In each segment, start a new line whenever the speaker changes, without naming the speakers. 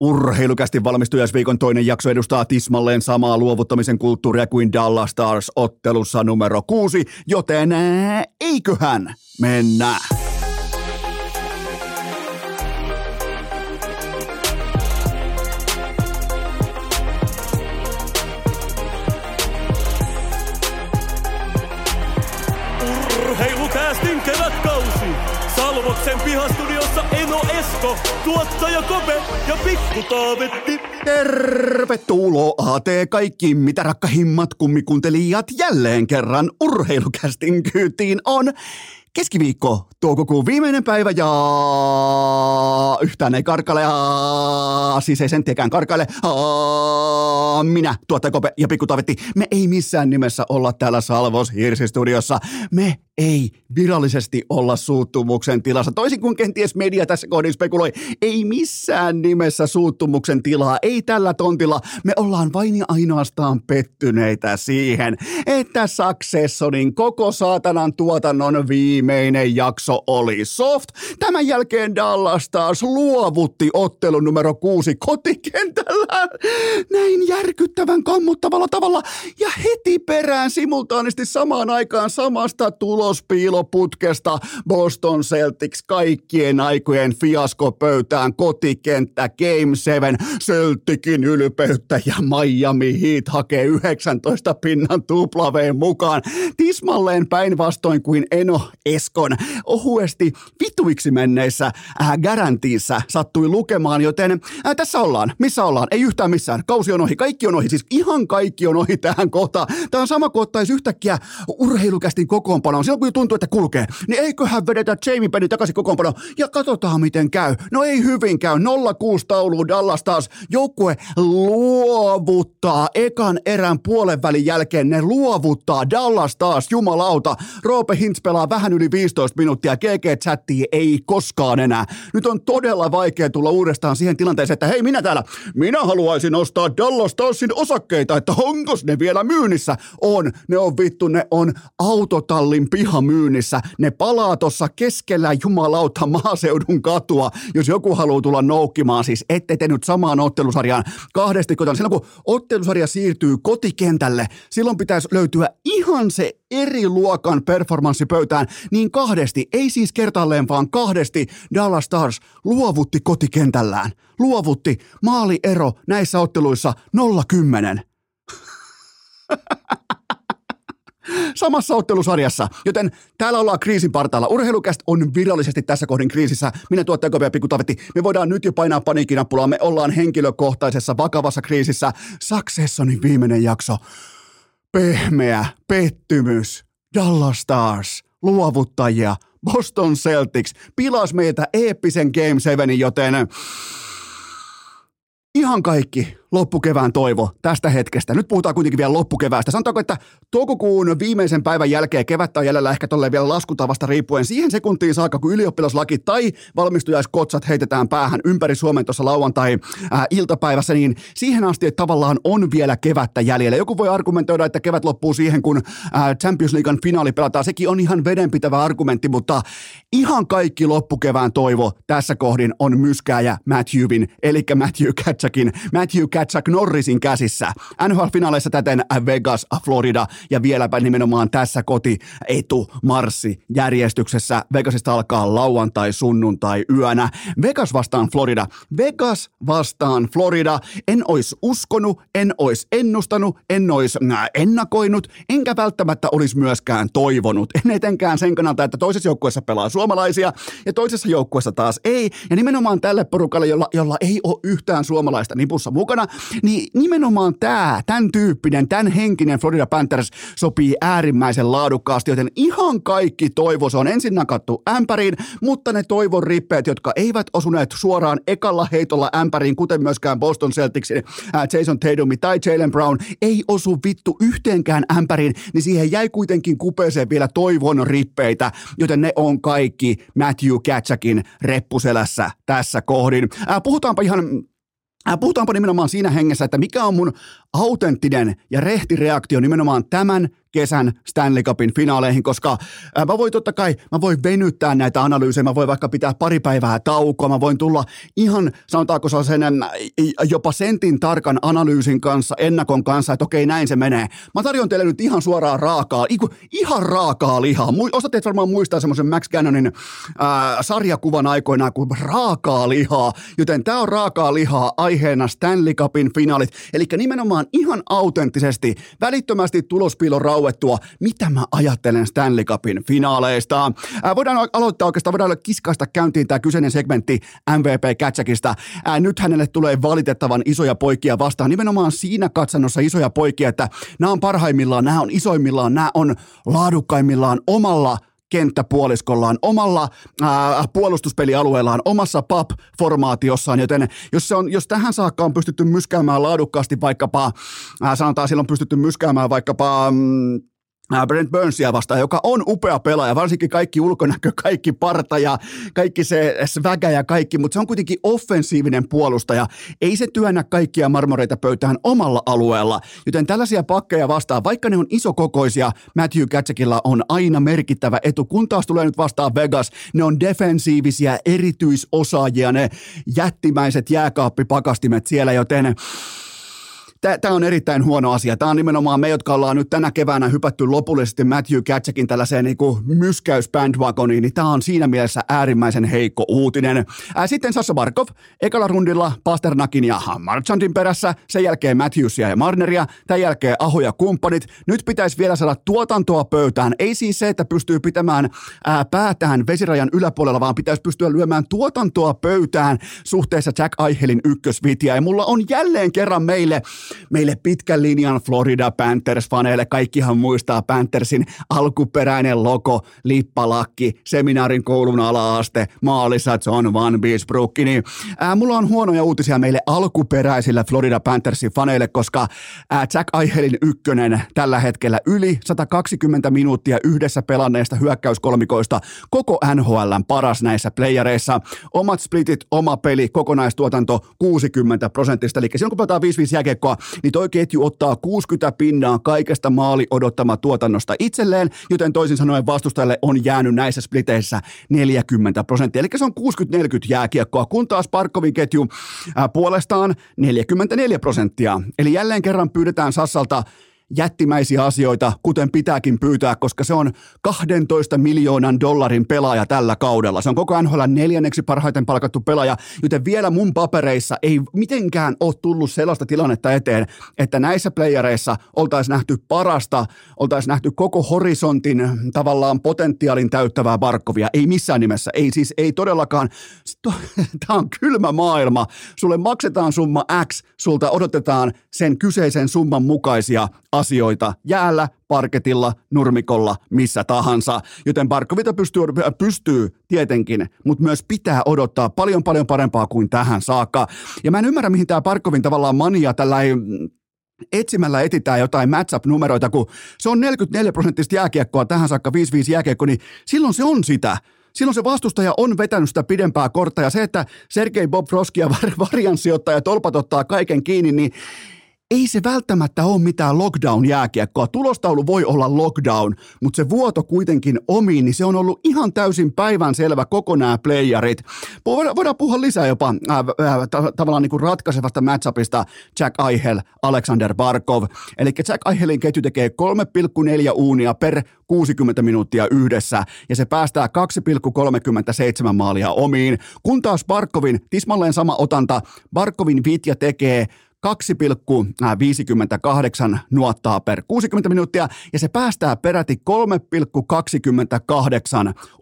Urheilukästi valmistujaisviikon toinen jakso edustaa tismalleen samaa luovuttamisen kulttuuria kuin Dallas Stars ottelussa numero kuusi, joten eiköhän mennä.
Esko, tuottaja Kope ja Pikku Taavetti.
Tervetuloa te kaikki, mitä rakkahimmat kummikuuntelijat jälleen kerran urheilukästin kyytiin on keskiviikko, toukokuun viimeinen päivä ja yhtään ei karkale, ja siis ei senttiäkään karkaile. Minä, tuottaja Kope ja Pikku Tavetti, me ei missään nimessä olla täällä Salvos Hirsistudiossa. Me ei virallisesti olla suuttumuksen tilassa. Toisin kuin kenties media tässä kohdin spekuloi, ei missään nimessä suuttumuksen tilaa, ei tällä tontilla. Me ollaan vain ja ainoastaan pettyneitä siihen, että Successonin koko saatanan tuotannon viimeinen jakso oli soft. Tämän jälkeen Dallas taas luovutti ottelun numero kuusi kotikentällä näin järkyttävän kammottavalla tavalla ja heti perään simultaanisti samaan aikaan samasta tulospiiloputkesta Boston Celtics kaikkien aikojen fiaskopöytään kotikenttä Game 7 Celticin ylpeyttä ja Miami Heat hakee 19 pinnan tuplaveen mukaan tismalleen päinvastoin kuin Eno Eskon ohuesti vituiksi menneissä äh, garantiissa sattui lukemaan, joten äh, tässä ollaan. Missä ollaan? Ei yhtään missään. Kausi on ohi. Kaikki on ohi. Siis ihan kaikki on ohi tähän kohtaan. Tämä on sama kuin ottaisi yhtäkkiä urheilukästin kokoonpanoon. Silloin kun tuntuu, että kulkee, niin eiköhän vedetä Jamie Penny takaisin kokoonpanoon ja katsotaan miten käy. No ei hyvin käy. 0-6 tauluun Dallas taas. Joukkue luovuttaa ekan erän puolen välin jälkeen. Ne luovuttaa Dallas taas. Jumalauta. Roope Hintz pelaa vähän yli 15 minuuttia. GG-chattiin ei koskaan enää. Nyt on todella vaikea tulla uudestaan siihen tilanteeseen, että hei minä täällä, minä haluaisin ostaa Dallas Starsin osakkeita, että onko ne vielä myynnissä? On, ne on vittu, ne on autotallin pihamyynnissä. Ne palaa tuossa keskellä jumalauta maaseudun katua, jos joku haluaa tulla noukkimaan. Siis ette te nyt samaan ottelusarjaan kahdesti kotaan. Silloin kun ottelusarja siirtyy kotikentälle, silloin pitäisi löytyä ihan se eri luokan performanssipöytään, niin kahdesti, ei siis kertaalleen vaan kahdesti Dallas Stars luovutti kotikentällään. Luovutti maaliero näissä otteluissa 0-10. samassa ottelusarjassa, joten täällä ollaan kriisin partaalla. Urheilukäst on virallisesti tässä kohdin kriisissä. Minä tuottaja Kovia Pikku Tavetti. Me voidaan nyt jo painaa paniikkinappulaa. Me ollaan henkilökohtaisessa vakavassa kriisissä. Successonin viimeinen jakso. Pehmeä pettymys. Dallas Stars. Luovuttajia. Boston Celtics. Pilas meitä eeppisen Game 7, joten ihan kaikki loppukevään toivo tästä hetkestä. Nyt puhutaan kuitenkin vielä loppukeväästä. Sanotaanko, että toukokuun viimeisen päivän jälkeen kevättä on jäljellä ehkä tolleen vielä laskutavasta riippuen siihen sekuntiin saakka, kun ylioppilaslaki tai valmistujaiskotsat heitetään päähän ympäri Suomen tuossa lauantai-iltapäivässä, niin siihen asti, että tavallaan on vielä kevättä jäljellä. Joku voi argumentoida, että kevät loppuu siihen, kun Champions Leaguean finaali pelataan. Sekin on ihan vedenpitävä argumentti, mutta ihan kaikki loppukevään toivo tässä kohdin on myskääjä Matthewin, eli Matthew Katsakin. Matthew Katsak Norrisin käsissä. NHL-finaaleissa täten Vegas, Florida ja vieläpä nimenomaan tässä koti etu marssi järjestyksessä. Vegasista alkaa lauantai, sunnuntai, yönä. Vegas vastaan Florida. Vegas vastaan Florida. En ois uskonut, en ois ennustanut, en ois ennakoinut, enkä välttämättä olisi myöskään toivonut. En etenkään sen kannalta, että toisessa joukkueessa pelaa suomalaisia ja toisessa joukkueessa taas ei. Ja nimenomaan tälle porukalle, jolla, jolla ei ole yhtään suomalaista nipussa mukana, niin nimenomaan tämä, tämän tyyppinen, tämän henkinen Florida Panthers sopii äärimmäisen laadukkaasti, joten ihan kaikki toivo, se on ensin nakattu ämpäriin, mutta ne toivon rippeet, jotka eivät osuneet suoraan ekalla heitolla ämpäriin, kuten myöskään Boston Celticsin Jason Tatum tai Jalen Brown, ei osu vittu yhteenkään ämpäriin, niin siihen jäi kuitenkin kupeeseen vielä toivon rippeitä, joten ne on kaikki Matthew Katsakin reppuselässä tässä kohdin. puhutaanpa ihan Puhutaanpa nimenomaan siinä hengessä, että mikä on mun autenttinen ja rehti reaktio nimenomaan tämän kesän Stanley Cupin finaaleihin, koska ää, mä voin totta kai, mä voin venyttää näitä analyysejä, mä voin vaikka pitää pari päivää taukoa, mä voin tulla ihan, sanotaanko sellaisen jopa sentin tarkan analyysin kanssa, ennakon kanssa, että okei, näin se menee. Mä tarjon teille nyt ihan suoraan raakaa, ihan raakaa lihaa. Osa teitä varmaan muistaa semmoisen Max Gannonin ää, sarjakuvan aikoinaan kuin raakaa lihaa, joten tää on raakaa lihaa aiheena Stanley Cupin finaalit, eli nimenomaan ihan autenttisesti, välittömästi tulospiilon rauettua, mitä mä ajattelen Stanley Cupin finaaleista. Ää, voidaan aloittaa oikeastaan, voidaan kiskaista käyntiin tämä kyseinen segmentti MVP Catchakista. nyt hänelle tulee valitettavan isoja poikia vastaan, nimenomaan siinä katsannossa isoja poikia, että nämä on parhaimmillaan, nämä on isoimmillaan, nämä on laadukkaimmillaan omalla kenttäpuoliskollaan, omalla ää, puolustuspelialueellaan, omassa PAP-formaatiossaan, joten jos, se on, jos tähän saakka on pystytty myskäämään laadukkaasti vaikkapa, ää, sanotaan silloin pystytty myskäämään vaikkapa mm, Brent Burnsia vastaan, joka on upea pelaaja, varsinkin kaikki ulkonäkö, kaikki parta ja kaikki se svägä ja kaikki, mutta se on kuitenkin offensiivinen puolustaja. Ei se työnnä kaikkia marmoreita pöytään omalla alueella, joten tällaisia pakkeja vastaan, vaikka ne on isokokoisia, Matthew Katsekilla on aina merkittävä etu. Kun taas tulee nyt vastaan Vegas, ne on defensiivisiä erityisosaajia, ne jättimäiset jääkaappipakastimet siellä, joten tämä on erittäin huono asia. Tämä on nimenomaan me, jotka ollaan nyt tänä keväänä hypätty lopullisesti Matthew Katsakin tällaiseen niin myskäysbandwagoniin, niin tämä on siinä mielessä äärimmäisen heikko uutinen. Ää, sitten Sassa Barkov, ekalla rundilla Pasternakin ja Marchandin perässä, sen jälkeen Matthewsia ja Marneria, tämän jälkeen Aho ja kumppanit. Nyt pitäisi vielä saada tuotantoa pöytään. Ei siis se, että pystyy pitämään ää, päätään vesirajan yläpuolella, vaan pitäisi pystyä lyömään tuotantoa pöytään suhteessa Jack Aihelin ykkösvitiä. Ja mulla on jälleen kerran meille meille pitkän linjan Florida Panthers-faneille. Kaikkihan muistaa Panthersin alkuperäinen logo, lippalakki, seminaarin koulun ala-aste, maalissa John Van Beesbrook. Niin, ää, mulla on huonoja uutisia meille alkuperäisille Florida Panthersin faneille, koska ää, Jack Aihelin ykkönen tällä hetkellä yli 120 minuuttia yhdessä pelanneesta hyökkäyskolmikoista koko NHLn paras näissä playereissa. Omat splitit, oma peli, kokonaistuotanto 60 prosentista. Eli silloin kun pelataan 5-5 jääkiekkoa, niin toi ketju ottaa 60 pinnaa kaikesta maali odottama tuotannosta itselleen, joten toisin sanoen vastustajalle on jäänyt näissä spliteissä 40 prosenttia. Eli se on 60-40 jääkiekkoa, kun taas Parkovin ketju ää, puolestaan 44 prosenttia. Eli jälleen kerran pyydetään Sassalta jättimäisiä asioita, kuten pitääkin pyytää, koska se on 12 miljoonan dollarin pelaaja tällä kaudella. Se on koko NHL neljänneksi parhaiten palkattu pelaaja, joten vielä mun papereissa ei mitenkään ole tullut sellaista tilannetta eteen, että näissä playereissa oltaisiin nähty parasta, oltaisiin nähty koko horisontin tavallaan potentiaalin täyttävää Barkovia. Ei missään nimessä, ei siis, ei todellakaan. Tämä on kylmä maailma. Sulle maksetaan summa X, sulta odotetaan sen kyseisen summan mukaisia asioita jäällä, parketilla, nurmikolla, missä tahansa. Joten Barkovita pystyy, pystyy tietenkin, mutta myös pitää odottaa paljon paljon parempaa kuin tähän saakka. Ja mä en ymmärrä, mihin tämä Barkovin tavallaan mania tällä ei etsimällä etitään jotain matchup-numeroita, kun se on 44 prosenttista jääkiekkoa tähän saakka 5-5 jääkiekko, niin silloin se on sitä. Silloin se vastustaja on vetänyt sitä pidempää kortta ja se, että Sergei Bobrovski ja varianssijoittaja tolpat ottaa kaiken kiinni, niin ei se välttämättä ole mitään lockdown-jääkiekkoa. Tulostaulu voi olla lockdown, mutta se vuoto kuitenkin omiin, niin se on ollut ihan täysin päivän selvä koko nämä playerit. Voidaan puhua lisää jopa äh, äh, tavallaan niin kuin ratkaisevasta matchupista Jack Eichel, Alexander Barkov. Eli Jack Eichelin ketju tekee 3,4 uunia per 60 minuuttia yhdessä, ja se päästää 2,37 maalia omiin, kun taas Barkovin, tismalleen sama otanta, Barkovin vitja tekee 2,58 nuottaa per 60 minuuttia ja se päästää peräti 3,28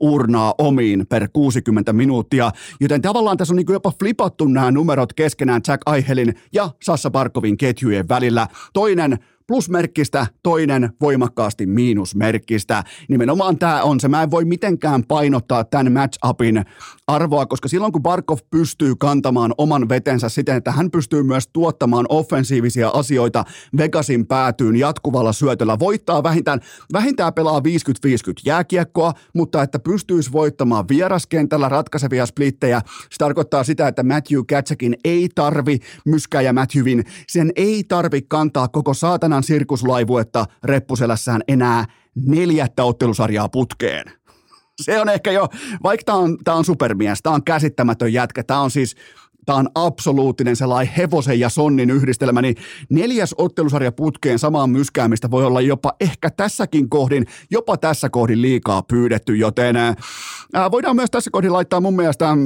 urnaa omiin per 60 minuuttia. Joten tavallaan tässä on niin jopa flipattu nämä numerot keskenään Jack Aihelin ja Sassa Barkovin ketjujen välillä. Toinen plusmerkkistä, toinen voimakkaasti miinusmerkkistä. Nimenomaan tämä on se. Mä en voi mitenkään painottaa tämän match-upin arvoa, koska silloin kun Barkov pystyy kantamaan oman vetensä siten, että hän pystyy myös tuottamaan offensiivisia asioita Vegasin päätyyn jatkuvalla syötöllä, voittaa vähintään, vähintään pelaa 50-50 jääkiekkoa, mutta että pystyisi voittamaan vieraskentällä ratkaisevia splittejä, se tarkoittaa sitä, että Matthew Katsakin ei tarvi myskää ja Matthewin, sen ei tarvi kantaa koko saatana saatanan sirkuslaivuetta reppuselässään enää neljättä ottelusarjaa putkeen. Se on ehkä jo, vaikka tämä on, tää on supermies, tämä on käsittämätön jätkä, tämä on siis Tämä on absoluuttinen sellainen hevosen ja sonnin yhdistelmä, niin neljäs ottelusarja putkeen samaan myskäämistä voi olla jopa ehkä tässäkin kohdin, jopa tässä kohdin liikaa pyydetty, joten ää, voidaan myös tässä kohdin laittaa mun mielestä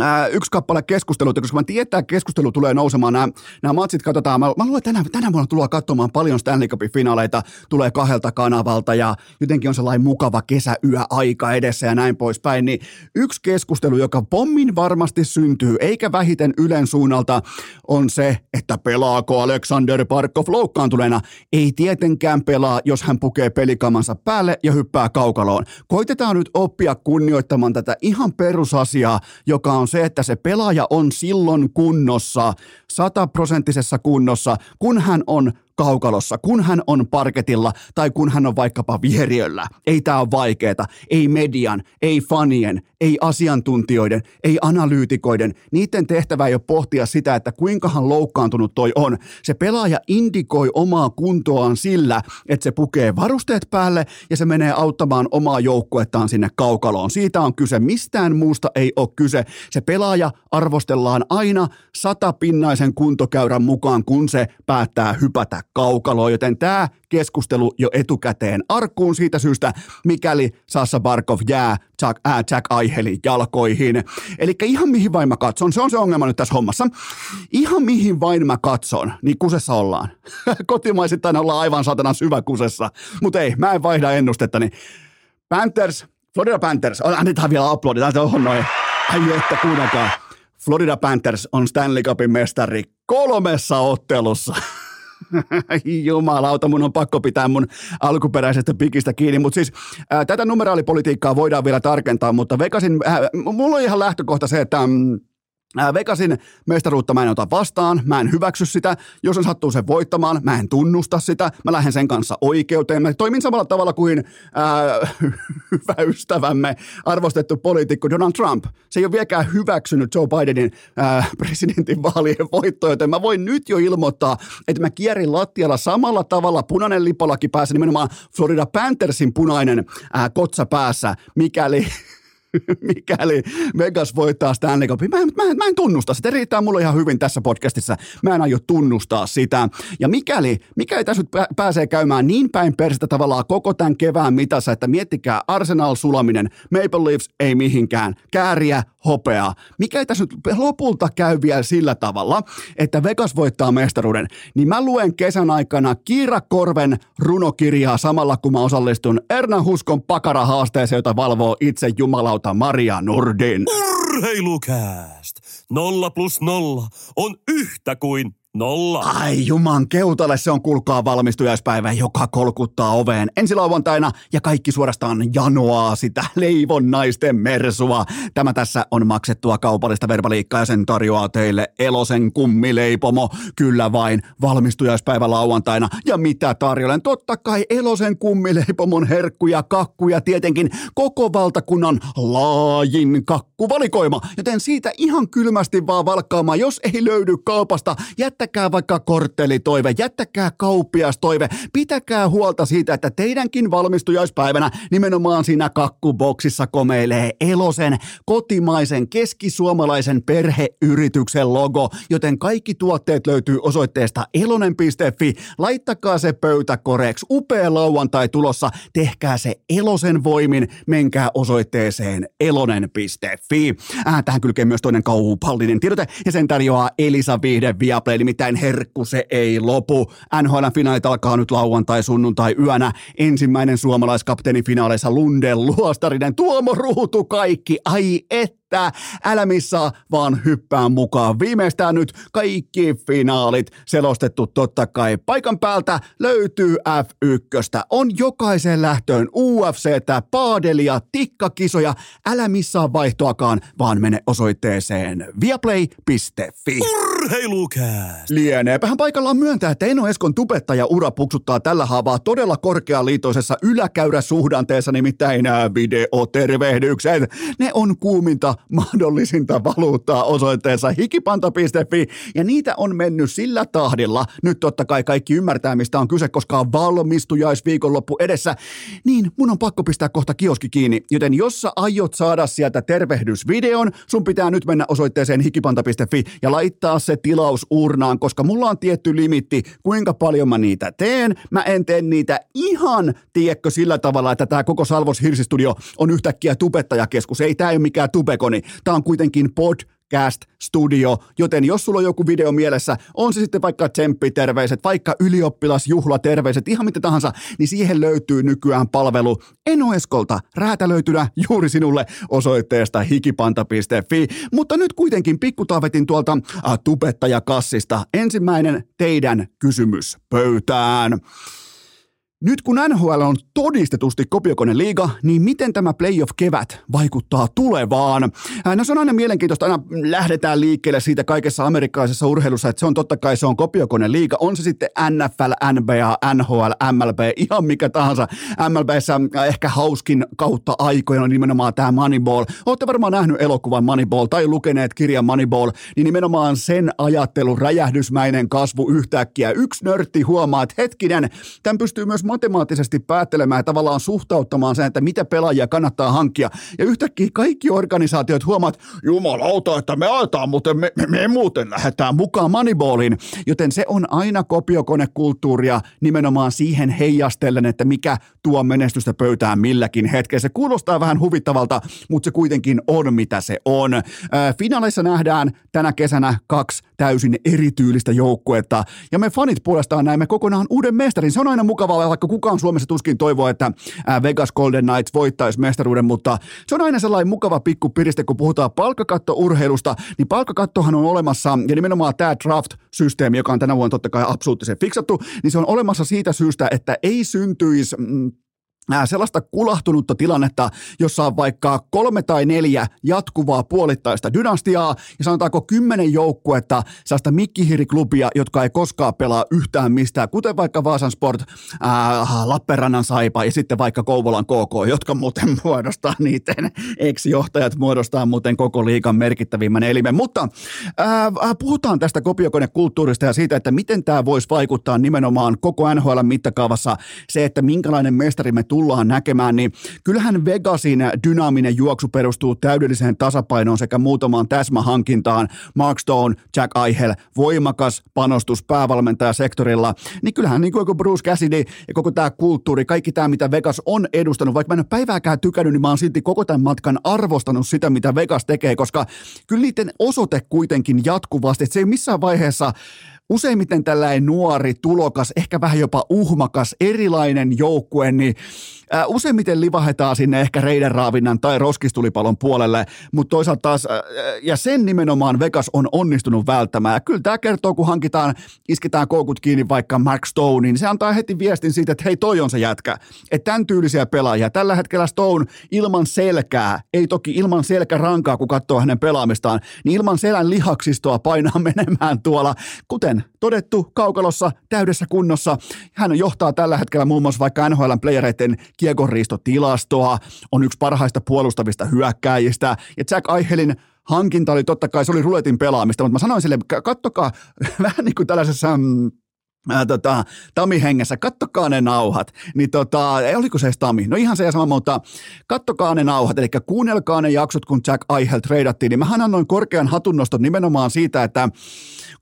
Ää, yksi kappale keskusteluita, koska mä tiedän, että keskustelu tulee nousemaan. Nämä, nämä matsit katsotaan. Mä, mä luulen, että tänä, tänä vuonna tulee katsomaan paljon Stanley Cupin finaaleita, tulee kahdelta kanavalta ja jotenkin on sellainen mukava kesäyöaika edessä ja näin poispäin. Niin yksi keskustelu, joka pommin varmasti syntyy, eikä vähiten Ylen suunnalta, on se, että pelaako Alexander Parkov loukkaantuneena. Ei tietenkään pelaa, jos hän pukee pelikamansa päälle ja hyppää kaukaloon. Koitetaan nyt oppia kunnioittamaan tätä ihan perusasiaa, joka on se, että se pelaaja on silloin kunnossa, sataprosenttisessa kunnossa, kun hän on kaukalossa, kun hän on parketilla tai kun hän on vaikkapa vieriöllä. Ei tämä ole vaikeeta. Ei median, ei fanien, ei asiantuntijoiden, ei analyytikoiden. Niiden tehtävä ei ole pohtia sitä, että kuinkahan loukkaantunut toi on. Se pelaaja indikoi omaa kuntoaan sillä, että se pukee varusteet päälle ja se menee auttamaan omaa joukkuettaan sinne kaukaloon. Siitä on kyse. Mistään muusta ei ole kyse. Se pelaaja arvostellaan aina satapinnaisen kuntokäyrän mukaan, kun se päättää hypätä kaukaloon, joten tämä keskustelu jo etukäteen arkkuun siitä syystä, mikäli Sassa Barkov jää Jack, äh, Jack Aihelin jalkoihin. Eli ihan mihin vain mä katson, se on se ongelma nyt tässä hommassa. Ihan mihin vain mä katson, niin kusessa ollaan. Kotimaisittain ollaan aivan satana syvä kusessa, mutta ei, mä en vaihda ennustetta, niin Panthers, Florida Panthers, annetaan vielä täältä on noin. Ai että, kuunnelkaa. Florida Panthers on Stanley Cupin mestari kolmessa ottelussa. Jumalauta, mun on pakko pitää mun alkuperäisestä pikistä kiinni, mutta siis ää, tätä numeraalipolitiikkaa voidaan vielä tarkentaa, mutta Vegasin, ää, mulla on ihan lähtökohta se, että mm, Vegasin mestaruutta mä en ota vastaan, mä en hyväksy sitä. Jos on sattuu sen voittamaan, mä en tunnusta sitä. Mä lähden sen kanssa oikeuteen. Mä toimin samalla tavalla kuin ää, hyvä ystävämme, arvostettu poliitikko Donald Trump. Se ei ole vieläkään hyväksynyt Joe Bidenin ää, presidentinvaalien voittoa, joten mä voin nyt jo ilmoittaa, että mä kierin lattialla samalla tavalla punainen lipolaki päässä, nimenomaan Florida Panthersin punainen ää, kotsa päässä, mikäli mikäli Vegas voittaa Stanley Cupin. Mä, mä, mä en tunnusta sitä. Riittää mulle ihan hyvin tässä podcastissa. Mä en aio tunnustaa sitä. Ja mikäli, mikäli tässä nyt pääsee käymään niin päin perstä tavallaan koko tämän kevään mitassa, että miettikää Arsenal sulaminen, Maple Leafs ei mihinkään, kääriä, hopeaa. Mikäli tässä nyt lopulta käy vielä sillä tavalla, että Vegas voittaa mestaruuden, niin mä luen kesän aikana Kiira Korven runokirjaa samalla, kun mä osallistun Erna Huskon pakarahaasteeseen, jota valvoo itse jumalauta kautta Maria Nordin.
Urheilukääst! Nolla plus nolla on yhtä kuin Nolla.
Ai juman keutalle se on kulkaa valmistujaispäivä, joka kolkuttaa oveen ensi lauantaina ja kaikki suorastaan janoaa sitä leivonnaisten mersua. Tämä tässä on maksettua kaupallista verbaliikkaa ja sen tarjoaa teille Elosen kummileipomo. Kyllä vain valmistujaispäivä lauantaina. Ja mitä tarjolen? Totta kai Elosen kummileipomon herkkuja, kakkuja, tietenkin koko valtakunnan laajin kakkuvalikoima. Joten siitä ihan kylmästi vaan valkkaamaan, jos ei löydy kaupasta, jättä jättäkää vaikka korttelitoive, jättäkää kauppiastoive, pitäkää huolta siitä, että teidänkin valmistujaispäivänä nimenomaan siinä kakkuboksissa komeilee Elosen kotimaisen keskisuomalaisen perheyrityksen logo, joten kaikki tuotteet löytyy osoitteesta elonen.fi. Laittakaa se pöytäkoreeksi, upea lauantai tulossa, tehkää se Elosen voimin, menkää osoitteeseen elonen.fi. Äh, tähän kylkee myös toinen kaupallinen tiedote ja sen tarjoaa Elisa Viihde Viaplay, nimittäin herkku se ei lopu. NHL-finaalit alkaa nyt lauantai, sunnuntai yönä. Ensimmäinen suomalaiskapteeni finaaleissa Lundell, Luostarinen, Tuomo Ruutu, kaikki. Ai et että älä missaa, vaan hyppää mukaan. Viimeistään nyt kaikki finaalit selostettu totta kai. Paikan päältä löytyy F1. On jokaisen lähtöön UFCtä, paadelia, tikkakisoja. Älä missaa vaihtoakaan, vaan mene osoitteeseen viaplay.fi.
Urheilukääst!
Lieneepähän paikallaan myöntää, että Eno Eskon tubettaja ura puksuttaa tällä haavaa todella korkealiitoisessa yläkäyräsuhdanteessa, nimittäin videotervehdykset. Ne on kuuminta mahdollisinta valuuttaa osoitteessa hikipanta.fi ja niitä on mennyt sillä tahdilla. Nyt totta kai kaikki ymmärtää, mistä on kyse, koska on valmistujaisviikonloppu edessä. Niin mun on pakko pistää kohta kioski kiinni, joten jos sä aiot saada sieltä tervehdysvideon, sun pitää nyt mennä osoitteeseen hikipanta.fi ja laittaa se tilaus urnaan, koska mulla on tietty limitti, kuinka paljon mä niitä teen. Mä en tee niitä ihan, tiedätkö, sillä tavalla, että tämä koko Salvos Hirsistudio on yhtäkkiä tubettajakeskus. Ei tämä ole mikään tubekoni. Tämä on kuitenkin pod Cast Studio, joten jos sulla on joku video mielessä, on se sitten vaikka tsemppiterveiset, vaikka ylioppilasjuhlaterveiset, ihan mitä tahansa, niin siihen löytyy nykyään palvelu Enoeskolta räätälöitynä juuri sinulle osoitteesta hikipanta.fi. Mutta nyt kuitenkin pikkutaavetin tuolta äh, tubettajakassista. Ensimmäinen teidän kysymys pöytään. Nyt kun NHL on todistetusti kopiokone liiga, niin miten tämä playoff-kevät vaikuttaa tulevaan? No se on aina mielenkiintoista, aina lähdetään liikkeelle siitä kaikessa amerikkalaisessa urheilussa, että se on totta kai se on kopiokone liiga, on se sitten NFL, NBA, NHL, MLB, ihan mikä tahansa. MLBssä ehkä hauskin kautta aikojen on nimenomaan tämä Moneyball. Olette varmaan nähnyt elokuvan Moneyball tai lukeneet kirjan Moneyball, niin nimenomaan sen ajattelu, räjähdysmäinen kasvu yhtäkkiä. Yksi nörtti huomaa, että hetkinen, tämän pystyy myös matemaattisesti päättelemään ja tavallaan suhtauttamaan sen, että mitä pelaajia kannattaa hankkia. Ja yhtäkkiä kaikki organisaatiot huomaat, jumalauta, että me ajetaan, mutta me, me, me muuten lähdetään mukaan Moneyballiin. Joten se on aina kopiokonekulttuuria nimenomaan siihen heijastellen, että mikä tuo menestystä pöytään milläkin hetkellä. Se kuulostaa vähän huvittavalta, mutta se kuitenkin on mitä se on. Finaaleissa nähdään tänä kesänä kaksi täysin erityylistä joukkuetta. Ja me fanit puolestaan näemme kokonaan uuden mestarin. Se on aina mukavaa, vaikka kukaan Suomessa tuskin toivoo, että Vegas Golden Knights voittaisi mestaruuden, mutta se on aina sellainen mukava pikku piriste, kun puhutaan palkkakattourheilusta, niin palkkakattohan on olemassa, ja nimenomaan tämä draft-systeemi, joka on tänä vuonna totta kai absoluuttisen fiksattu, niin se on olemassa siitä syystä, että ei syntyisi mm, sellaista kulahtunutta tilannetta, jossa on vaikka kolme tai neljä jatkuvaa puolittaista dynastiaa ja sanotaanko kymmenen joukkuetta sellaista mikkihiriklubia, jotka ei koskaan pelaa yhtään mistään, kuten vaikka Vaasan Sport, ää, Lappeenrannan Saipa ja sitten vaikka Kouvolan KK, jotka muuten muodostaa niiden ex-johtajat, muodostaa muuten koko liikan merkittävimmän elimen. Mutta ää, puhutaan tästä kopiokonekulttuurista ja siitä, että miten tämä voisi vaikuttaa nimenomaan koko NHL mittakaavassa se, että minkälainen mestari me tullaan näkemään, niin kyllähän Vegasin dynaaminen juoksu perustuu täydelliseen tasapainoon sekä muutamaan täsmähankintaan. Mark Stone, Jack Eichel, voimakas panostus päävalmentajasektorilla, niin kyllähän niin kuin Bruce Cassidy ja koko tämä kulttuuri, kaikki tämä, mitä Vegas on edustanut, vaikka mä en ole päivääkään tykännyt, niin mä oon silti koko tämän matkan arvostanut sitä, mitä Vegas tekee, koska kyllä niiden osoite kuitenkin jatkuvasti, että se ei missään vaiheessa useimmiten tällainen nuori, tulokas, ehkä vähän jopa uhmakas, erilainen joukkue, niin Äh, useimmiten livahetaan sinne ehkä reidenraavinnan tai roskistulipalon puolelle, mutta toisaalta taas, äh, ja sen nimenomaan Vegas on onnistunut välttämään. Ja kyllä tämä kertoo, kun hankitaan, isketään koukut kiinni vaikka Mark Stone, niin se antaa heti viestin siitä, että hei toi on se jätkä. Että tämän tyylisiä pelaajia. Tällä hetkellä Stone ilman selkää, ei toki ilman selkärankaa, kun katsoo hänen pelaamistaan, niin ilman selän lihaksistoa painaa menemään tuolla, kuten todettu kaukalossa täydessä kunnossa. Hän johtaa tällä hetkellä muun muassa vaikka NHL playereiden kiekonriistotilastoa, on yksi parhaista puolustavista hyökkäjistä, ja Jack Eichelin hankinta oli totta kai, se oli ruletin pelaamista, mutta mä sanoin sille, kattokaa vähän niin kuin tällaisessa mm, Ää, tota, Tami hengessä, kattokaa ne nauhat. Niin tota, ei oliko se edes Tami? No ihan se sama, mutta kattokaa ne nauhat, eli kuunnelkaa ne jaksot, kun Jack Eichel treidattiin, niin mähän annoin korkean hatunnoston nimenomaan siitä, että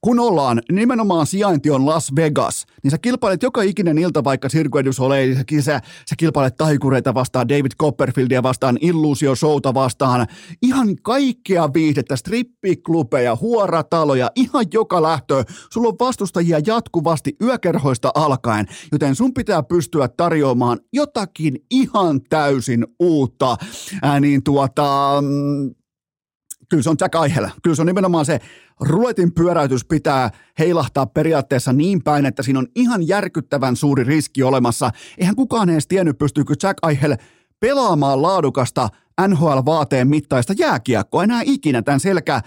kun ollaan, nimenomaan sijainti on Las Vegas, niin sä kilpailet joka ikinen ilta vaikka Cirque du Soleil, sä, sä kilpailet taikureita vastaan, David Copperfieldia vastaan, Illuusio Showta vastaan, ihan kaikkea viihdettä, strippiklubeja, huorataloja, ihan joka lähtö. Sulla on vastustajia jatkuvasti yökerhoista alkaen, joten sun pitää pystyä tarjoamaan jotakin ihan täysin uutta. Ää, niin tuota, mm, kyllä se on Jack Eichel. Kyllä se on nimenomaan se ruletin pyöräytys pitää heilahtaa periaatteessa niin päin, että siinä on ihan järkyttävän suuri riski olemassa. Eihän kukaan edes tiennyt, pystyykö Jack Eichel pelaamaan laadukasta NHL-vaateen mittaista jääkiekkoa enää ikinä tämän selkä,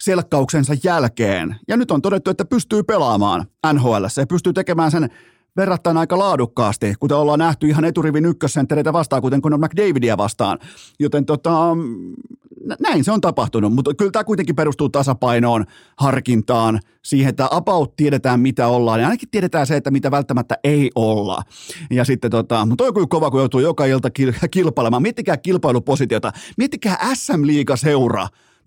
selkkauksensa jälkeen. Ja nyt on todettu, että pystyy pelaamaan NHL. Se pystyy tekemään sen verrattain aika laadukkaasti, kuten ollaan nähty ihan eturivin ykkössenttereitä vastaan, kuten Conor McDavidia vastaan. Joten tota, näin se on tapahtunut, mutta kyllä tämä kuitenkin perustuu tasapainoon, harkintaan, siihen, että about tiedetään mitä ollaan ja ainakin tiedetään se, että mitä välttämättä ei olla. Ja sitten tota, mutta on kyllä kova, kun joutuu joka ilta kilpailemaan. Miettikää kilpailupositiota, miettikää SM-liiga